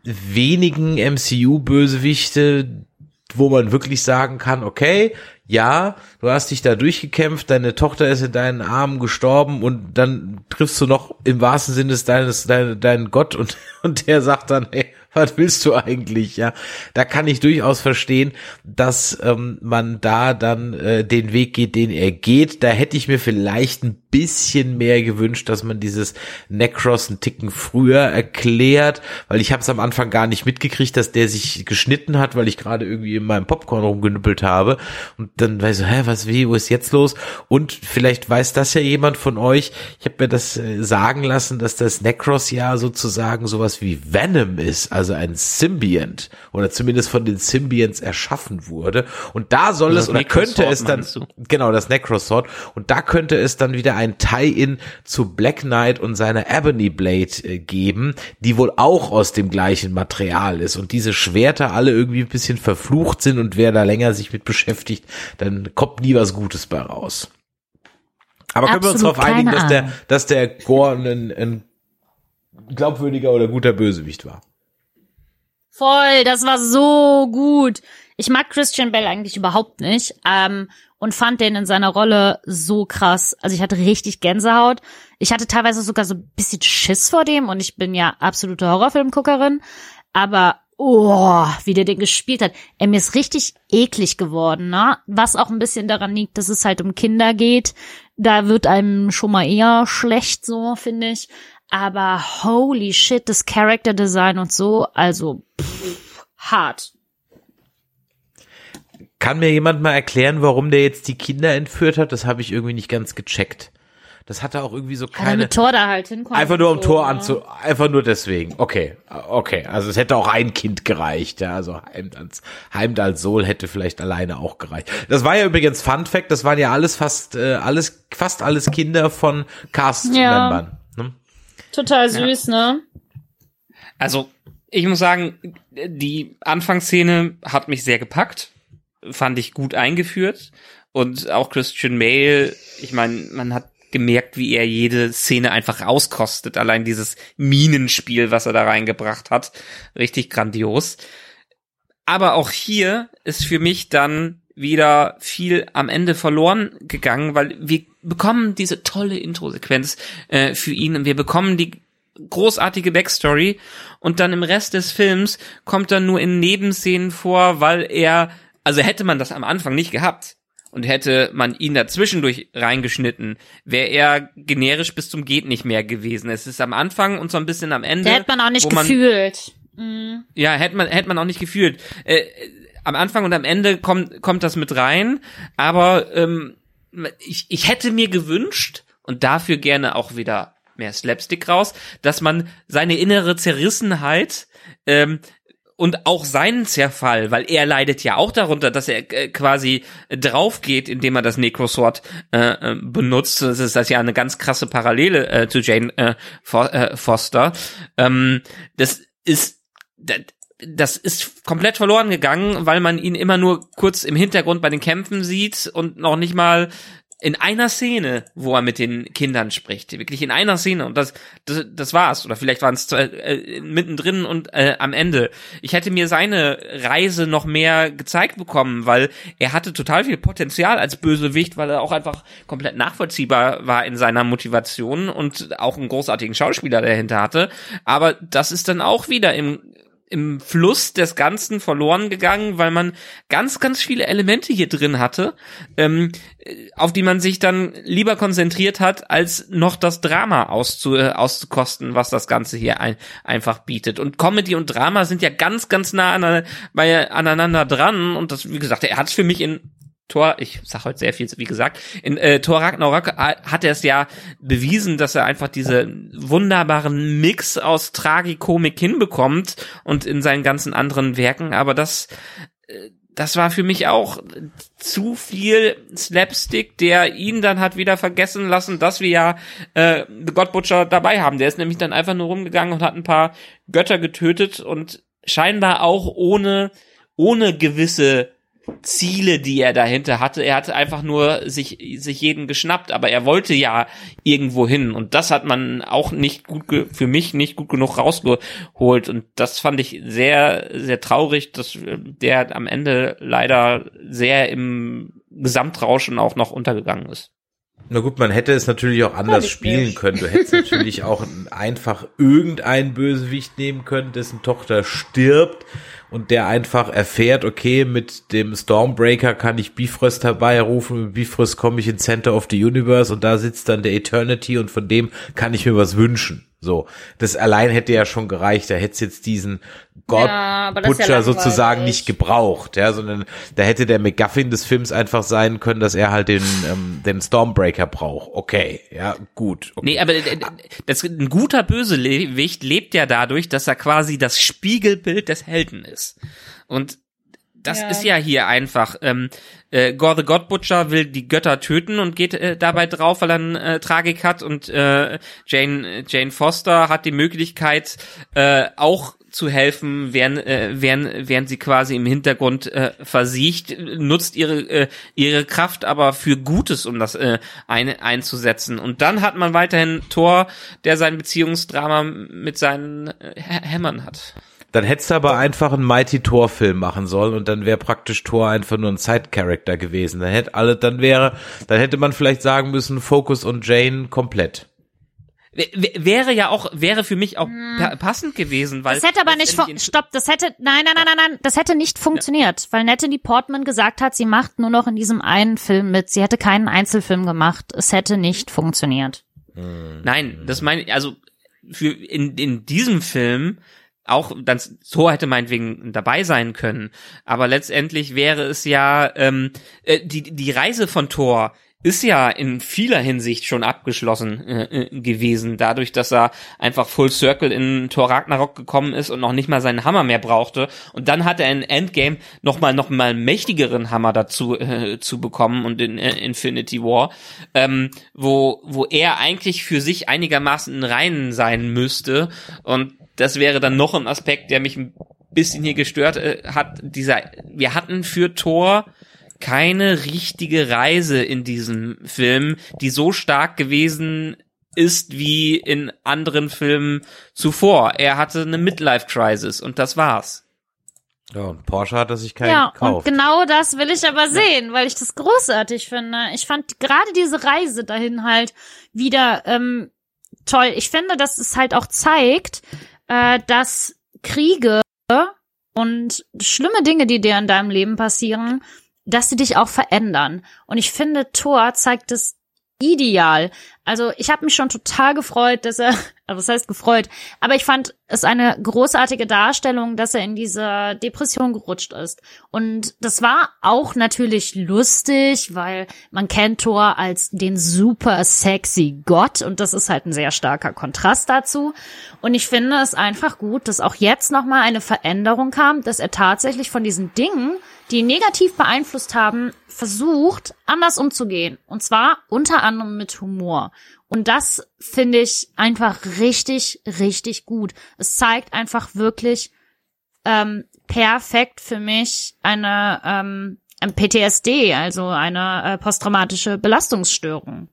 wenigen MCU-Bösewichte, wo man wirklich sagen kann, okay, ja, du hast dich da durchgekämpft, deine Tochter ist in deinen Armen gestorben und dann triffst du noch im wahrsten Sinne des deines, deinen, Gott und, [laughs] und der sagt dann, hey, [laughs] was willst du eigentlich, ja? Da kann ich durchaus verstehen, dass ähm, man da dann äh, den Weg geht, den er geht. Da hätte ich mir vielleicht ein bisschen mehr gewünscht, dass man dieses Necros einen Ticken früher erklärt, weil ich habe es am Anfang gar nicht mitgekriegt, dass der sich geschnitten hat, weil ich gerade irgendwie in meinem Popcorn rumgenüppelt habe und dann weiß ich, hä, was, wie, wo ist jetzt los? Und vielleicht weiß das ja jemand von euch. Ich habe mir das äh, sagen lassen, dass das Necros ja sozusagen sowas wie Venom ist, also ein Symbiont oder zumindest von den Symbionts erschaffen wurde. Und da soll Das es oder könnte es dann genau das Necrosword und da könnte es dann wieder ein Tie-in zu Black Knight und seiner Ebony Blade äh, geben, die wohl auch aus dem gleichen Material ist und diese Schwerter alle irgendwie ein bisschen verflucht sind und wer da länger sich mit beschäftigt, dann kommt nie was Gutes bei raus. Aber können wir uns Absolut darauf einigen, dass der, dass der Gore ein, ein glaubwürdiger oder guter Bösewicht war? Voll, das war so gut. Ich mag Christian Bell eigentlich überhaupt nicht ähm, und fand den in seiner Rolle so krass. Also ich hatte richtig Gänsehaut. Ich hatte teilweise sogar so ein bisschen Schiss vor dem und ich bin ja absolute Horrorfilmguckerin. Aber oh, wie der den gespielt hat. Ey, mir ist richtig eklig geworden, ne? Was auch ein bisschen daran liegt, dass es halt um Kinder geht. Da wird einem schon mal eher schlecht, so finde ich. Aber holy shit, das Character Design und so, also pff, hart. Kann mir jemand mal erklären, warum der jetzt die Kinder entführt hat? Das habe ich irgendwie nicht ganz gecheckt. Das hatte auch irgendwie so Keine mit Tor da halt hinkommen. Einfach nur um so, Tor ne? anzu, einfach nur deswegen. Okay, okay. Also es hätte auch ein Kind gereicht, ja. Also Heimdalls, Heimdalls Sohl hätte vielleicht alleine auch gereicht. Das war ja übrigens Fun Fact. Das waren ja alles fast, äh, alles, fast alles Kinder von Cast-Membern. Ne? Total süß, ne? Also, ich muss sagen, die Anfangsszene hat mich sehr gepackt. Fand ich gut eingeführt. Und auch Christian Bale, ich meine, man hat gemerkt, wie er jede Szene einfach rauskostet. Allein dieses Minenspiel, was er da reingebracht hat. Richtig grandios. Aber auch hier ist für mich dann wieder viel am Ende verloren gegangen, weil wir bekommen diese tolle Intro-Sequenz äh, für ihn und wir bekommen die großartige Backstory und dann im Rest des Films kommt er nur in Nebenszenen vor, weil er, also hätte man das am Anfang nicht gehabt und hätte man ihn dazwischendurch reingeschnitten, wäre er generisch bis zum geht nicht mehr gewesen. Es ist am Anfang und so ein bisschen am Ende. Der hätte man auch nicht wo man- gefühlt. Mhm. Ja, hätte man, hätte man auch nicht gefühlt. Äh, am Anfang und am Ende kommt, kommt das mit rein, aber ähm, ich, ich hätte mir gewünscht und dafür gerne auch wieder mehr Slapstick raus, dass man seine innere Zerrissenheit ähm, und auch seinen Zerfall, weil er leidet ja auch darunter, dass er äh, quasi draufgeht, indem er das Necrosword äh, äh, benutzt. Das ist das ja eine ganz krasse Parallele äh, zu Jane äh, äh, Foster. Ähm, das ist das, ist komplett verloren gegangen, weil man ihn immer nur kurz im Hintergrund bei den Kämpfen sieht und noch nicht mal in einer Szene, wo er mit den Kindern spricht, wirklich in einer Szene. Und das das, das war's. Oder vielleicht waren es äh, mittendrin und äh, am Ende. Ich hätte mir seine Reise noch mehr gezeigt bekommen, weil er hatte total viel Potenzial als Bösewicht, weil er auch einfach komplett nachvollziehbar war in seiner Motivation und auch einen großartigen Schauspieler dahinter hatte, aber das ist dann auch wieder im im Fluss des Ganzen verloren gegangen, weil man ganz, ganz viele Elemente hier drin hatte, ähm, auf die man sich dann lieber konzentriert hat, als noch das Drama auszu, äh, auszukosten, was das Ganze hier ein, einfach bietet. Und Comedy und Drama sind ja ganz, ganz nah an, aneinander dran. Und das, wie gesagt, er hat es für mich in Thor, ich sag heute sehr viel, wie gesagt, in äh, Thor Ragnarok äh, hat er es ja bewiesen, dass er einfach diese wunderbaren Mix aus Tragikomik hinbekommt und in seinen ganzen anderen Werken, aber das äh, das war für mich auch zu viel Slapstick, der ihn dann hat wieder vergessen lassen, dass wir ja äh, The God Butcher dabei haben. Der ist nämlich dann einfach nur rumgegangen und hat ein paar Götter getötet und scheinbar auch ohne ohne gewisse Ziele, die er dahinter hatte. Er hatte einfach nur sich, sich jeden geschnappt, aber er wollte ja irgendwo hin und das hat man auch nicht gut, ge- für mich nicht gut genug rausgeholt und das fand ich sehr, sehr traurig, dass äh, der am Ende leider sehr im Gesamtrauschen auch noch untergegangen ist. Na gut, man hätte es natürlich auch anders spielen können. Du hättest [laughs] natürlich auch einfach irgendeinen Bösewicht nehmen können, dessen Tochter stirbt und der einfach erfährt, okay, mit dem Stormbreaker kann ich Bifrost herbeirufen, mit Bifrost komme ich ins Center of the Universe und da sitzt dann der Eternity und von dem kann ich mir was wünschen. So, das allein hätte ja schon gereicht. Da hätte es jetzt diesen God Ja, ja sozusagen nicht gebraucht, ja, sondern da hätte der McGuffin des Films einfach sein können, dass er halt den, ähm, den Stormbreaker braucht. Okay, ja, gut. Okay. Nee, aber äh, das, ein guter Bösewicht lebt ja dadurch, dass er quasi das Spiegelbild des Helden ist. Und das Ja. ist ja hier einfach. Ähm, äh, Gore the God Butcher will die Götter töten und geht äh, dabei drauf, weil er eine äh, Tragik hat. Und äh, Jane, Jane Foster hat die Möglichkeit, äh, auch zu helfen, während, äh, während, während sie quasi im Hintergrund äh, versiegt, nutzt ihre, äh, ihre Kraft aber für Gutes, um das äh, eine, einzusetzen. Und dann hat man weiterhin Thor, der sein Beziehungsdrama mit seinen äh, Hä- Hämmern hat. Dann hättest du aber einfach einen Mighty Thor Film machen sollen und dann wäre praktisch Thor einfach nur ein Side Character gewesen. Dann hätte alle, dann wäre, dann hätte man vielleicht sagen müssen, Focus und Jane komplett. Wäre ja auch, wäre für mich auch pa passend gewesen, weil. Das hätte aber nicht, stopp, das hätte, nein, nein, nein, nein, nein, das hätte nicht funktioniert, weil Natalie Portman gesagt hat, sie macht nur noch in diesem einen Film mit. Sie hätte keinen Einzelfilm gemacht. Es hätte nicht funktioniert. Nein, das meine ich, also für in, in diesem Film auch dann Thor hätte meinetwegen dabei sein können, aber letztendlich wäre es ja ähm, äh, die die Reise von Thor ist ja in vieler Hinsicht schon abgeschlossen äh, äh, gewesen, dadurch, dass er einfach Full Circle in Thor Ragnarok gekommen ist und noch nicht mal seinen Hammer mehr brauchte. Und dann hat er in Endgame noch mal noch mal einen mächtigeren Hammer dazu äh, zu bekommen und in äh, Infinity War, ähm, wo wo er eigentlich für sich einigermaßen rein sein müsste. Und das wäre dann noch ein Aspekt, der mich ein bisschen hier gestört äh, hat. Dieser, wir hatten für Thor keine richtige Reise in diesem Film, die so stark gewesen ist wie in anderen Filmen zuvor. Er hatte eine Midlife-Crisis und das war's. Ja, und Porsche hat er sich keinen ja, und gekauft. genau das will ich aber sehen, weil ich das großartig finde. Ich fand gerade diese Reise dahin halt wieder ähm, toll. Ich finde, dass es halt auch zeigt, äh, dass Kriege und schlimme Dinge, die dir in deinem Leben passieren, dass sie dich auch verändern. Und ich finde, Thor zeigt es ideal. Also ich habe mich schon total gefreut, dass er, [laughs] also was heißt gefreut, aber ich fand es eine großartige Darstellung, dass er in diese Depression gerutscht ist. Und das war auch natürlich lustig, weil man kennt Thor als den super sexy Gott und das ist halt ein sehr starker Kontrast dazu. Und ich finde es einfach gut, dass auch jetzt nochmal eine Veränderung kam, dass er tatsächlich von diesen Dingen, die negativ beeinflusst haben, versucht, anders umzugehen. Und zwar unter anderem mit Humor. Und das finde ich einfach richtig, richtig gut. Es zeigt einfach wirklich ähm, perfekt für mich eine ähm, PTSD, also eine äh, posttraumatische Belastungsstörung.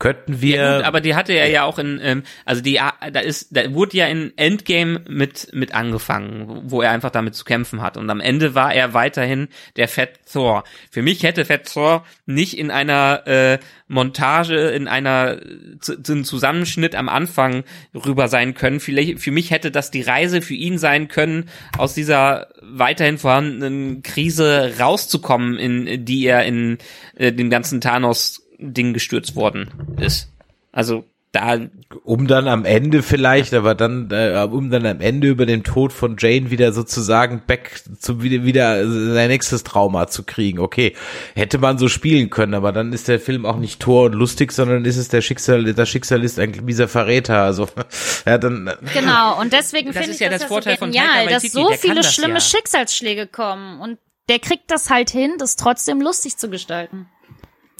Könnten wir. Ja, gut, aber die hatte er ja auch in, ähm, also die, da ist, da wurde ja in Endgame mit mit angefangen, wo er einfach damit zu kämpfen hat. Und am Ende war er weiterhin der Fat Thor. Für mich hätte Fat Thor nicht in einer äh, Montage, in einer zu, Zusammenschnitt am Anfang rüber sein können. Vielleicht für mich hätte das die Reise für ihn sein können, aus dieser weiterhin vorhandenen Krise rauszukommen, in die er in äh, dem ganzen Thanos Ding gestürzt worden ist. Also da um dann am Ende vielleicht, aber dann äh, um dann am Ende über den Tod von Jane wieder sozusagen back zu wieder wieder sein nächstes Trauma zu kriegen. Okay, hätte man so spielen können, aber dann ist der Film auch nicht tor und lustig, sondern ist es der Schicksal, das Schicksal ist ein mieser Verräter. Also [laughs] ja dann. Genau und deswegen finde ich ja das das ja Vorteil so von genial, Taika dass so viele schlimme ja. Schicksalsschläge kommen und der kriegt das halt hin, das trotzdem lustig zu gestalten.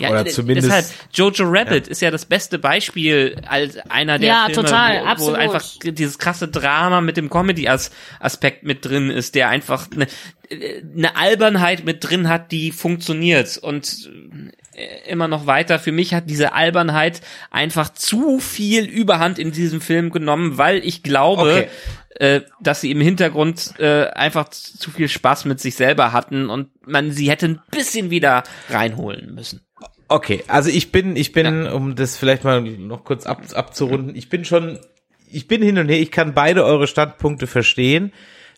Ja, Oder zumindest- deshalb, Jojo Rabbit ist ja das beste Beispiel als einer der Ja, Filme, total, wo, wo absolut. einfach dieses krasse Drama mit dem Comedy-Aspekt mit drin ist, der einfach eine, eine Albernheit mit drin hat, die funktioniert und äh, immer noch weiter. Für mich hat diese Albernheit einfach zu viel Überhand in diesem Film genommen, weil ich glaube, äh, dass sie im Hintergrund äh, einfach zu viel Spaß mit sich selber hatten und man sie hätte ein bisschen wieder reinholen müssen. Okay, also ich bin, ich bin, um das vielleicht mal noch kurz ab, abzurunden, ich bin schon, ich bin hin und her, ich kann beide eure Standpunkte verstehen.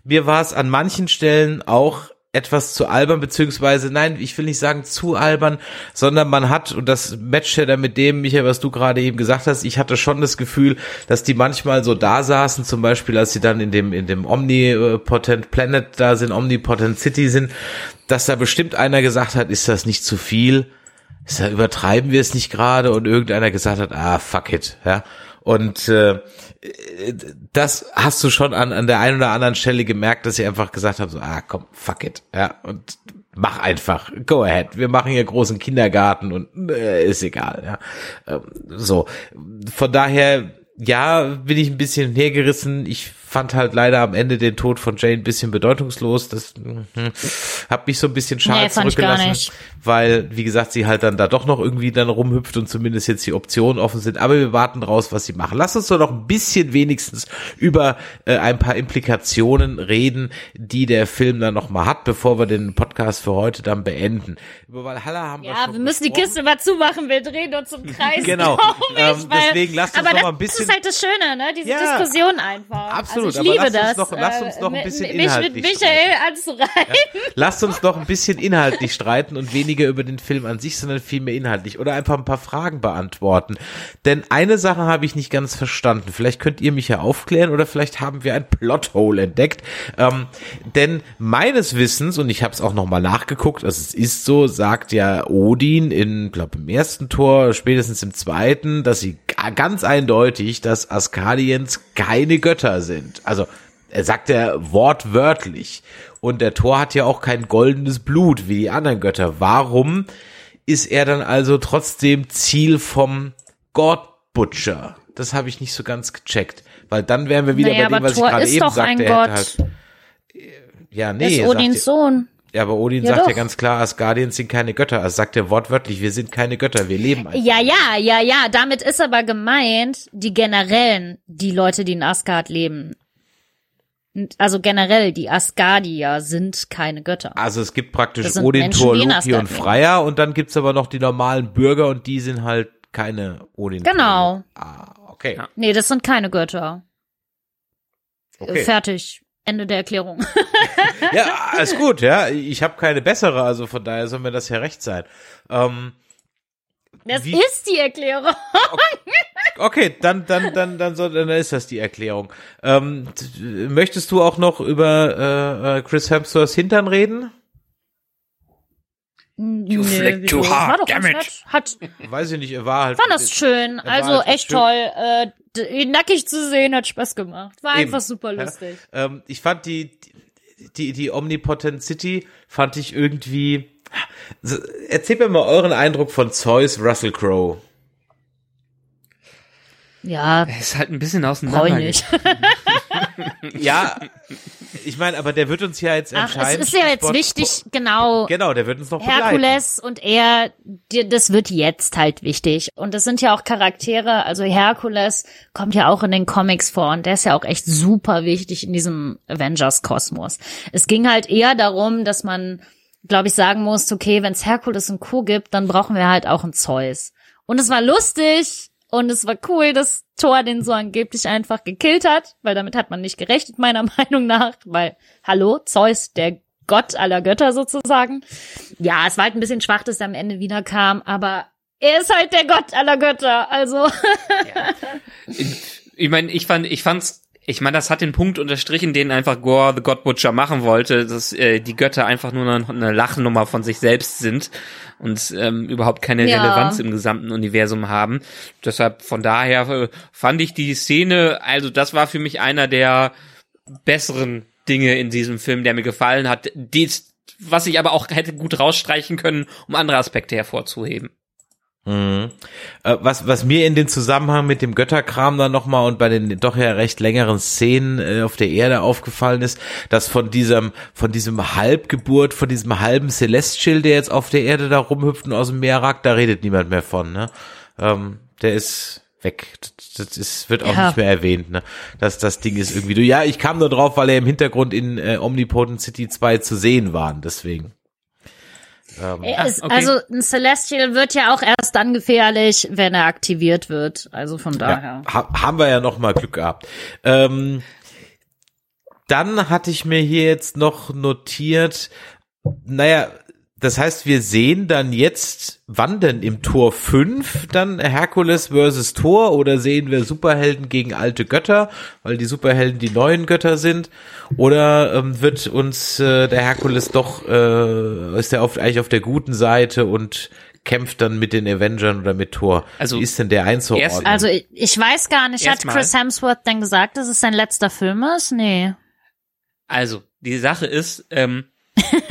Mir war es an manchen Stellen auch etwas zu albern, beziehungsweise, nein, ich will nicht sagen zu albern, sondern man hat, und das matcht ja dann mit dem, Michael, was du gerade eben gesagt hast, ich hatte schon das Gefühl, dass die manchmal so da saßen, zum Beispiel, als sie dann in dem, in dem Omnipotent Planet da sind, Omnipotent City sind, dass da bestimmt einer gesagt hat, ist das nicht zu viel? Ist da übertreiben wir es nicht gerade? Und irgendeiner gesagt hat, ah, fuck it, ja. Und äh, das hast du schon an, an der einen oder anderen Stelle gemerkt, dass sie einfach gesagt haben, so, ah, komm, fuck it, ja, und mach einfach, go ahead, wir machen hier großen Kindergarten und äh, ist egal, ja. Ähm, so, von daher, ja, bin ich ein bisschen hergerissen. Ich fand halt leider am Ende den Tod von Jane ein bisschen bedeutungslos. Das hm, hat mich so ein bisschen schade Nee, zurückgelassen, weil, wie gesagt, sie halt dann da doch noch irgendwie dann rumhüpft und zumindest jetzt die Optionen offen sind. Aber wir warten draus, was sie machen. Lass uns doch noch ein bisschen wenigstens über äh, ein paar Implikationen reden, die der Film dann noch mal hat, bevor wir den Podcast für heute dann beenden. Über Valhalla haben wir Ja, wir müssen die gesprochen. Kiste mal zumachen, wir drehen uns im [laughs] Kreis. Genau. [laughs] ich, Ähm, weil- deswegen lasst uns noch mal ein bisschen- ist halt das Schöne, ne? Diese Ja. Diskussion einfach. Absolut, also ich liebe das. noch- lasst uns noch ein äh, bisschen mich mit inhaltlich Michael anzureihen. Lasst uns noch ein bisschen inhaltlich streiten und weniger über den Film an sich, sondern vielmehr inhaltlich oder einfach ein paar Fragen beantworten. Denn eine Sache habe ich nicht ganz verstanden. Vielleicht könnt ihr mich ja aufklären oder vielleicht haben wir ein Plothole entdeckt. Ähm, denn meines Wissens, und ich habe es auch nochmal nachgeguckt, also es ist so, sagt ja Odin in, glaube im ersten Tor, spätestens im zweiten, dass sie ga- ganz eindeutig, dass Askadiens keine Götter sind. Also er sagt ja wortwörtlich. Und der Thor hat ja auch kein goldenes Blut wie die anderen Götter. Warum ist er dann also trotzdem Ziel vom God Butcher? Das habe ich nicht so ganz gecheckt. Weil dann wären wir wieder Naja, bei dem, was ich Thor gerade ist eben sagte. ein Er Gott. halt, ja, nee, ist er Odins Sohn. Ja, aber Odin Ja, sagt ja doch. ganz klar, Asgardiens sind keine Götter. Er sagt ja wortwörtlich, wir sind keine Götter, wir leben einfach. Ja, ja, ja, ja. Damit ist aber gemeint, die generellen, die Leute, die in Asgard leben. Also generell, die Asgardier sind keine Götter. Also es gibt praktisch Odin, Menschen, Thor, Loki und. Freya und dann gibt's aber noch die normalen Bürger und die sind halt keine Odin. Genau. Ah, Okay. Ja. Nee, das sind keine Götter. okay. Fertig. Ende der Erklärung. [laughs] Ja, alles gut, ja. Ich habe keine bessere, also von daher soll mir das ja recht sein. Ähm, Das Wie- ist die Erklärung. okay, dann, dann, dann, dann, soll, dann ist das die Erklärung. Ähm, möchtest du auch noch über äh, äh, Chris Hemsworths Hintern reden? You flick too hard, war doch damn it. Hat, Weiß ich nicht, er war halt. fand das schön. War Also halt echt schön. toll. Äh, nackig zu sehen hat Spaß gemacht. War Eben. einfach super Ja. lustig. Ähm, ich fand die, die, die Omnipotent City fand ich irgendwie. Erzählt mir mal euren Eindruck von Zeus Russell Crowe. Ja, Er ist halt ein bisschen auseinander. [laughs] [laughs] Ja, ich meine, aber der wird uns ja jetzt Ach, es entscheiden. ist ja jetzt Sport- wichtig, genau. Genau, der wird uns noch begleiten. Herkules und er, die- das wird jetzt halt wichtig. Und das sind ja auch Charaktere, also Herkules kommt ja auch in den Comics vor und der ist ja auch echt super wichtig in diesem Avengers-Kosmos. Es ging halt eher darum, dass man, glaube ich, sagen muss, okay, wenn es Herkules und Co. gibt, dann brauchen wir halt auch einen Zeus. Und es war lustig und es war cool, dass Thor den so angeblich einfach gekillt hat, weil damit hat man nicht gerechnet, meiner [laughs] Meinung nach, weil, hallo, Zeus, der Gott aller Götter sozusagen. Ja, es war halt ein bisschen schwach, dass er am Ende wiederkam, aber er ist halt der Gott aller Götter, also. [laughs] Ich meine, ich fand, ich fand's, ich meine, das hat den Punkt unterstrichen, den einfach Gore the God Butcher machen wollte, dass äh, die Götter einfach nur eine, eine Lachnummer von sich selbst sind und ähm, überhaupt keine Ja. Relevanz im gesamten Universum haben. Deshalb von daher äh, fand ich die Szene, also das war für mich einer der besseren Dinge in diesem Film, der mir gefallen hat. Dies, was ich aber auch hätte gut rausstreichen können, um andere Aspekte hervorzuheben. Mhm. Äh, was, was mir in den Zusammenhang mit dem Götterkram dann nochmal und bei den doch ja recht längeren Szenen äh, auf der Erde aufgefallen ist, dass von diesem, von diesem Halbgeburt, von diesem halben Celestial, der jetzt auf der Erde da rumhüpft und aus dem Meer ragt, da redet niemand mehr von, ne? Ähm, der ist weg. Das, ist, wird auch Ja. nicht mehr erwähnt, ne? Das, das Ding ist irgendwie, du, ja, ich kam nur drauf, weil er im Hintergrund in äh, Omnipotent City 2 zu sehen waren, deswegen. Ähm, Er ist, okay. Also ein Celestial wird ja auch erst dann gefährlich, wenn er aktiviert wird. Also von daher. Ja, ha haben wir ja noch mal Glück gehabt. Ähm, dann hatte ich mir hier jetzt noch notiert, naja, das heißt, wir sehen dann jetzt, wann denn im Tor 5 dann Herkules versus Thor oder sehen wir Superhelden gegen alte Götter, weil die Superhelden die neuen Götter sind? Oder ähm, wird uns äh, der Herkules doch, äh, ist der auf, eigentlich auf der guten Seite und kämpft dann mit den Avengern oder mit Thor? Also, Wie ist denn der einzuordnen? erst- Also ich, ich weiß gar nicht, hat Chris Hemsworth denn gesagt, dass es sein letzter Film ist? Nee. Also, die Sache ist, ähm,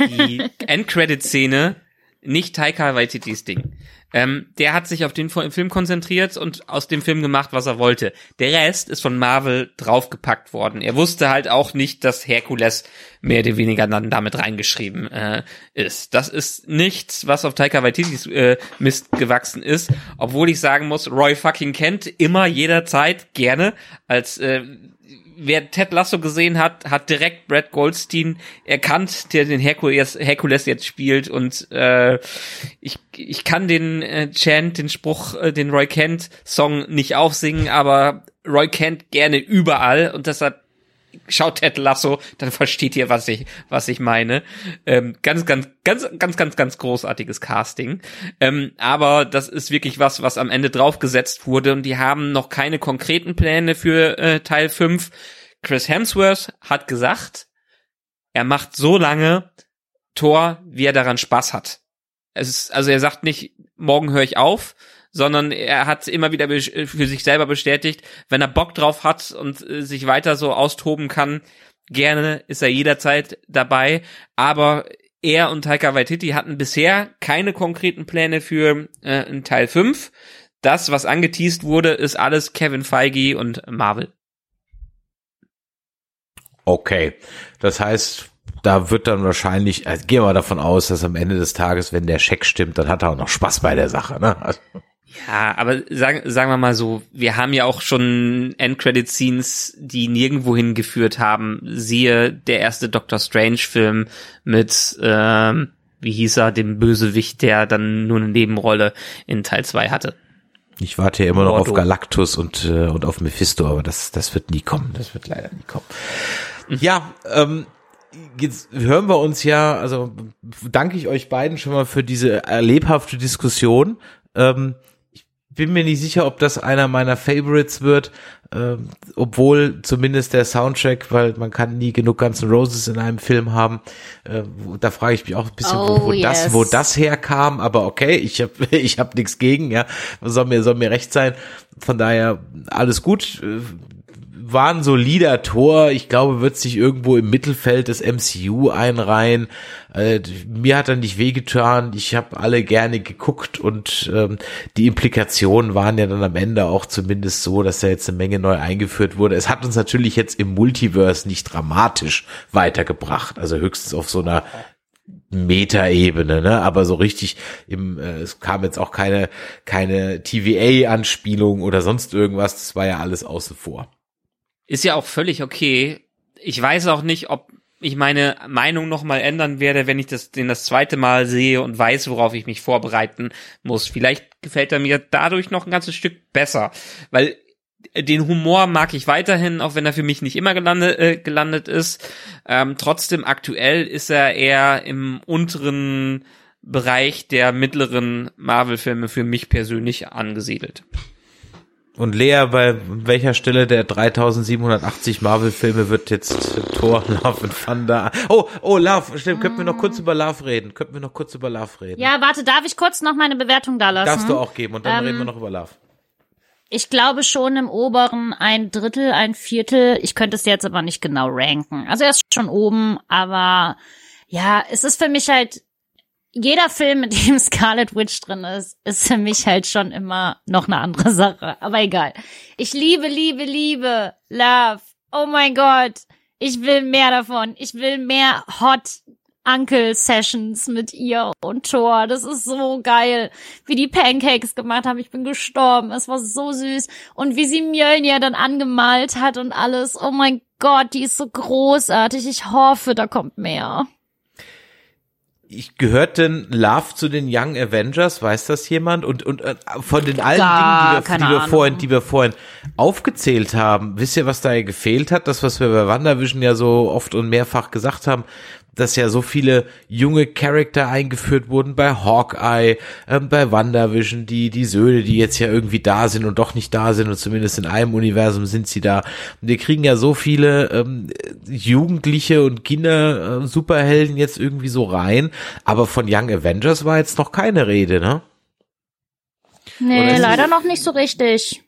die Endcredit-Szene nicht Taika Waititis Ding. Ähm, der hat sich auf den Film konzentriert und aus dem Film gemacht, was er wollte. Der Rest ist von Marvel draufgepackt worden. Er wusste halt auch nicht, dass Herkules mehr oder weniger dann damit reingeschrieben äh, ist. Das ist nichts, was auf Taika Waititis äh, Mist gewachsen ist. Obwohl ich sagen muss, Roy fucking kennt immer jederzeit gerne als äh, wer Ted Lasso gesehen hat, hat direkt Brad Goldstein erkannt, der den Herkules, Herkules jetzt spielt. Und äh, ich, ich kann den äh, Chant, den Spruch, äh, den Roy Kent Song nicht aufsingen, aber Roy Kent gerne überall. Und deshalb schaut Ted Lasso, dann versteht ihr, was ich, was ich meine. Ähm, ganz, ganz, ganz, ganz, ganz, ganz großartiges Casting. Ähm, aber das ist wirklich was, was am Ende draufgesetzt wurde und die haben noch keine konkreten Pläne für äh, Teil 5. Chris Hemsworth hat gesagt, er macht so lange Tor, wie er daran Spaß hat. Es ist, also er sagt nicht, morgen höre ich auf, sondern er hat immer wieder besch- für sich selber bestätigt, wenn er Bock drauf hat und äh, sich weiter so austoben kann, gerne ist er jederzeit dabei. Aber er und Taika Waititi hatten bisher keine konkreten Pläne für äh, Teil 5. Das, was angeteased wurde, ist alles Kevin Feige und Marvel. Okay, das heißt, da wird dann wahrscheinlich, also gehen wir davon aus, dass am Ende des Tages, wenn der Scheck stimmt, dann hat er auch noch Spaß bei der Sache. Ne? Also, Ja, aber sagen, sagen wir mal so, wir haben ja auch schon Endcredit-Scenes, die nirgendwo hingeführt haben. Siehe der erste Doctor Strange-Film mit, ähm, wie hieß er, dem Bösewicht, der dann nur eine Nebenrolle in Teil 2 hatte. Ich warte ja immer noch Mordo. auf Galactus und, äh, und auf Mephisto, aber das, das wird nie kommen. Das wird leider nie kommen. Ja, ähm, jetzt hören wir uns ja, also danke ich euch beiden schon mal für diese lebhafte Diskussion. Ähm, bin mir nicht sicher, ob das einer meiner Favorites wird, ähm, obwohl zumindest der Soundtrack, weil man kann nie genug Guns N' Roses in einem Film haben. Äh, wo- da frage ich mich auch ein bisschen, wo, Oh, wo das, yes. wo das herkam. Aber okay, ich habe [laughs] ich hab nichts gegen, ja, soll mir soll mir recht sein. Von daher alles gut. War ein solider Tor. Ich glaube, wird sich irgendwo im Mittelfeld des MCU einreihen. Äh, mir hat er nicht wehgetan. Ich habe alle gerne geguckt und ähm, die Implikationen waren ja dann am Ende auch zumindest so, dass da jetzt eine Menge neu eingeführt wurde. Es hat uns natürlich jetzt im Multiverse nicht dramatisch weitergebracht. Also höchstens auf so einer Meta-Ebene, ne? Aber so richtig im, äh, es kam jetzt auch keine, keine TVA-Anspielung oder sonst irgendwas. Das war ja alles außen vor. Ist ja auch völlig okay. Ich weiß auch nicht, ob ich meine Meinung noch mal ändern werde, wenn ich das den das zweite Mal sehe und weiß, worauf ich mich vorbereiten muss. Vielleicht gefällt er mir dadurch noch ein ganzes Stück besser, weil den Humor mag ich weiterhin, auch wenn er für mich nicht immer gelandet, äh, gelandet ist. Ähm, trotzdem aktuell ist er eher im unteren Bereich der mittleren Marvel-Filme für mich persönlich angesiedelt. Und Lea, bei welcher Stelle der 3780 Marvel-Filme wird jetzt Thor, [laughs] Love and Thunder? Oh, oh, Love, stimmt, könnten wir noch kurz über Love reden? Könnten wir noch kurz über Love reden? Ja, warte, darf ich kurz noch meine Bewertung da lassen? Darfst du auch geben und dann Ähm, reden wir noch über Love. Ich glaube schon im oberen ein Drittel, ein Viertel. Ich könnte es jetzt aber nicht genau ranken. Also er ist schon oben, aber ja, es ist für mich halt, jeder Film, in dem [laughs] Scarlet Witch drin ist, ist für mich halt schon immer noch eine andere Sache. Aber egal. Ich liebe, liebe, liebe Love. Oh mein Gott. Ich will mehr davon. Ich will mehr Hot Uncle Sessions mit ihr und Thor. Das ist so geil. Wie die Pancakes gemacht haben. Ich bin gestorben. Es war so süß. Und wie sie Mjölnir dann angemalt hat und alles. Oh mein Gott, die ist so großartig. Ich hoffe, da kommt mehr. Ich gehört denn Love zu den Young Avengers? Weiß das jemand? Und und äh, von den allen Gar Dingen, die wir, die wir vorhin, die wir vorhin aufgezählt haben, wisst ihr, was da gefehlt hat? Das, was wir bei WandaVision ja so oft und mehrfach gesagt haben, dass ja so viele junge Charakter eingeführt wurden bei Hawkeye, ähm, bei WandaVision, die die Söhne, die jetzt ja irgendwie da sind und doch nicht da sind und zumindest in einem Universum sind sie da. Und wir kriegen ja so viele ähm, Jugendliche und Kinder äh, Superhelden jetzt irgendwie so rein, aber von Young Avengers war jetzt noch keine Rede, ne? Nee, leider noch nicht so richtig.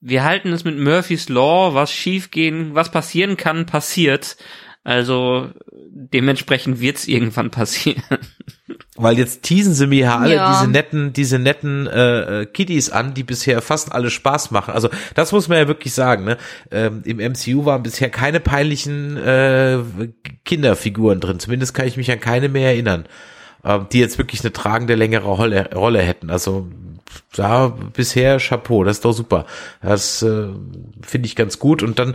wir halten es mit Murphy's Law, was schiefgehen, was passieren kann, passiert. Also dementsprechend wird's irgendwann passieren. Weil jetzt teasen sie mir ja alle Ja. diese netten, diese netten äh, äh, Kiddies an, die bisher fast alle Spaß machen. Also das muss man ja wirklich sagen. Ne? Ähm, Im MCU waren bisher keine peinlichen äh, Kinderfiguren drin. Zumindest kann ich mich an keine mehr erinnern, ähm, die jetzt wirklich eine tragende längere Rolle, Rolle hätten. Also ja, bisher Chapeau, das ist doch super. Das äh, finde ich ganz gut. Und dann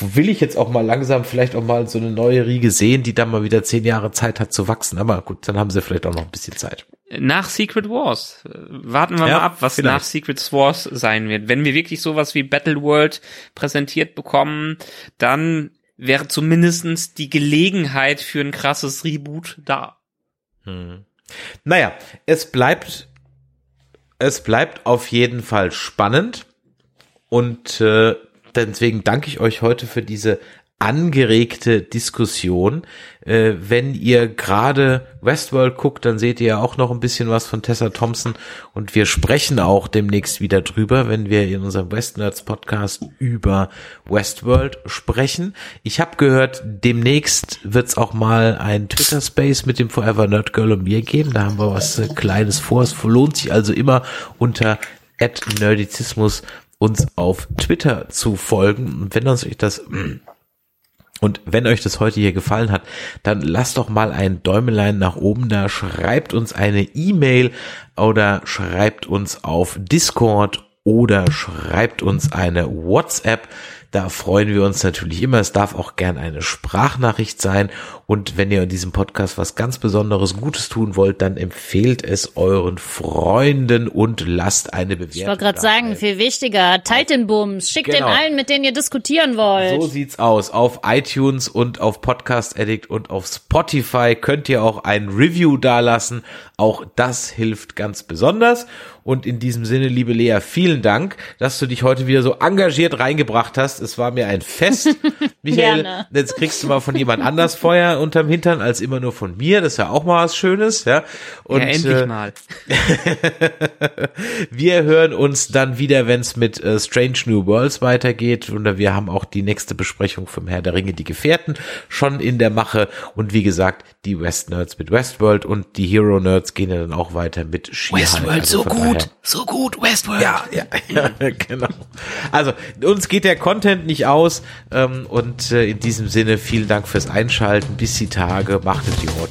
will ich jetzt auch mal langsam vielleicht auch mal so eine neue Riege sehen, die dann mal wieder zehn Jahre Zeit hat zu wachsen. Aber gut, dann haben sie vielleicht auch noch ein bisschen Zeit. Nach Secret Wars. Warten wir Ja, mal ab, was vielleicht. nach Secret Wars sein wird. Wenn wir wirklich sowas wie Battle World präsentiert bekommen, dann wäre zumindestens die Gelegenheit für ein krasses Reboot da. Naja, es bleibt, es bleibt auf jeden Fall spannend. Und äh, deswegen danke ich euch heute für diese angeregte Diskussion. Äh, wenn ihr gerade Westworld guckt, dann seht ihr ja auch noch ein bisschen was von Tessa Thompson und wir sprechen auch demnächst wieder drüber, wenn wir in unserem Westnerds Podcast über Westworld sprechen. Ich habe gehört, demnächst wird's auch mal ein Twitter Space mit dem Forever Nerd Girl und mir geben. Da haben wir was äh, Kleines vor. Es lohnt sich also immer unter Nerdizismus uns auf Twitter zu folgen. Und wenn uns euch das und wenn euch das heute hier gefallen hat, dann lasst doch mal ein Däumelein nach oben da, schreibt uns eine E-Mail oder schreibt uns auf Discord oder schreibt uns eine WhatsApp. Da freuen wir uns natürlich immer. Es darf auch gern eine Sprachnachricht sein. Und wenn ihr in diesem Podcast was ganz Besonderes Gutes tun wollt, dann empfehlt es euren Freunden und lasst eine Bewertung. Ich wollte gerade sagen, viel wichtiger, teilt den Bums, schickt Genau. den allen, mit denen ihr diskutieren wollt. So sieht's aus. Auf iTunes und auf Podcast Addict und auf Spotify könnt ihr auch ein Review dalassen. Auch das hilft ganz besonders. Und in diesem Sinne, liebe Lea, vielen Dank, dass du dich heute wieder so engagiert reingebracht hast. Es war mir ein Fest. [laughs] Michael, Gerne. jetzt kriegst du mal von jemand anders Feuer unterm Hintern als immer nur von mir. Das ist ja auch mal was Schönes, ja. Und, ja, endlich äh, mal. [laughs] wir hören uns dann wieder, wenn es mit äh, Strange New Worlds weitergeht. Und wir haben auch die nächste Besprechung vom Herr der Ringe, die Gefährten, schon in der Mache. Und wie gesagt, die West Nerds mit Westworld und die Hero Nerds gehen ja dann auch weiter mit She-Hulk. Westworld Also so von gut, so gut, Westworld. Ja, ja, ja, [laughs] genau. Also uns geht der Content nicht aus. Ähm, und äh, in diesem Sinne vielen Dank fürs Einschalten. Bis die Tage. Macht es die Ort.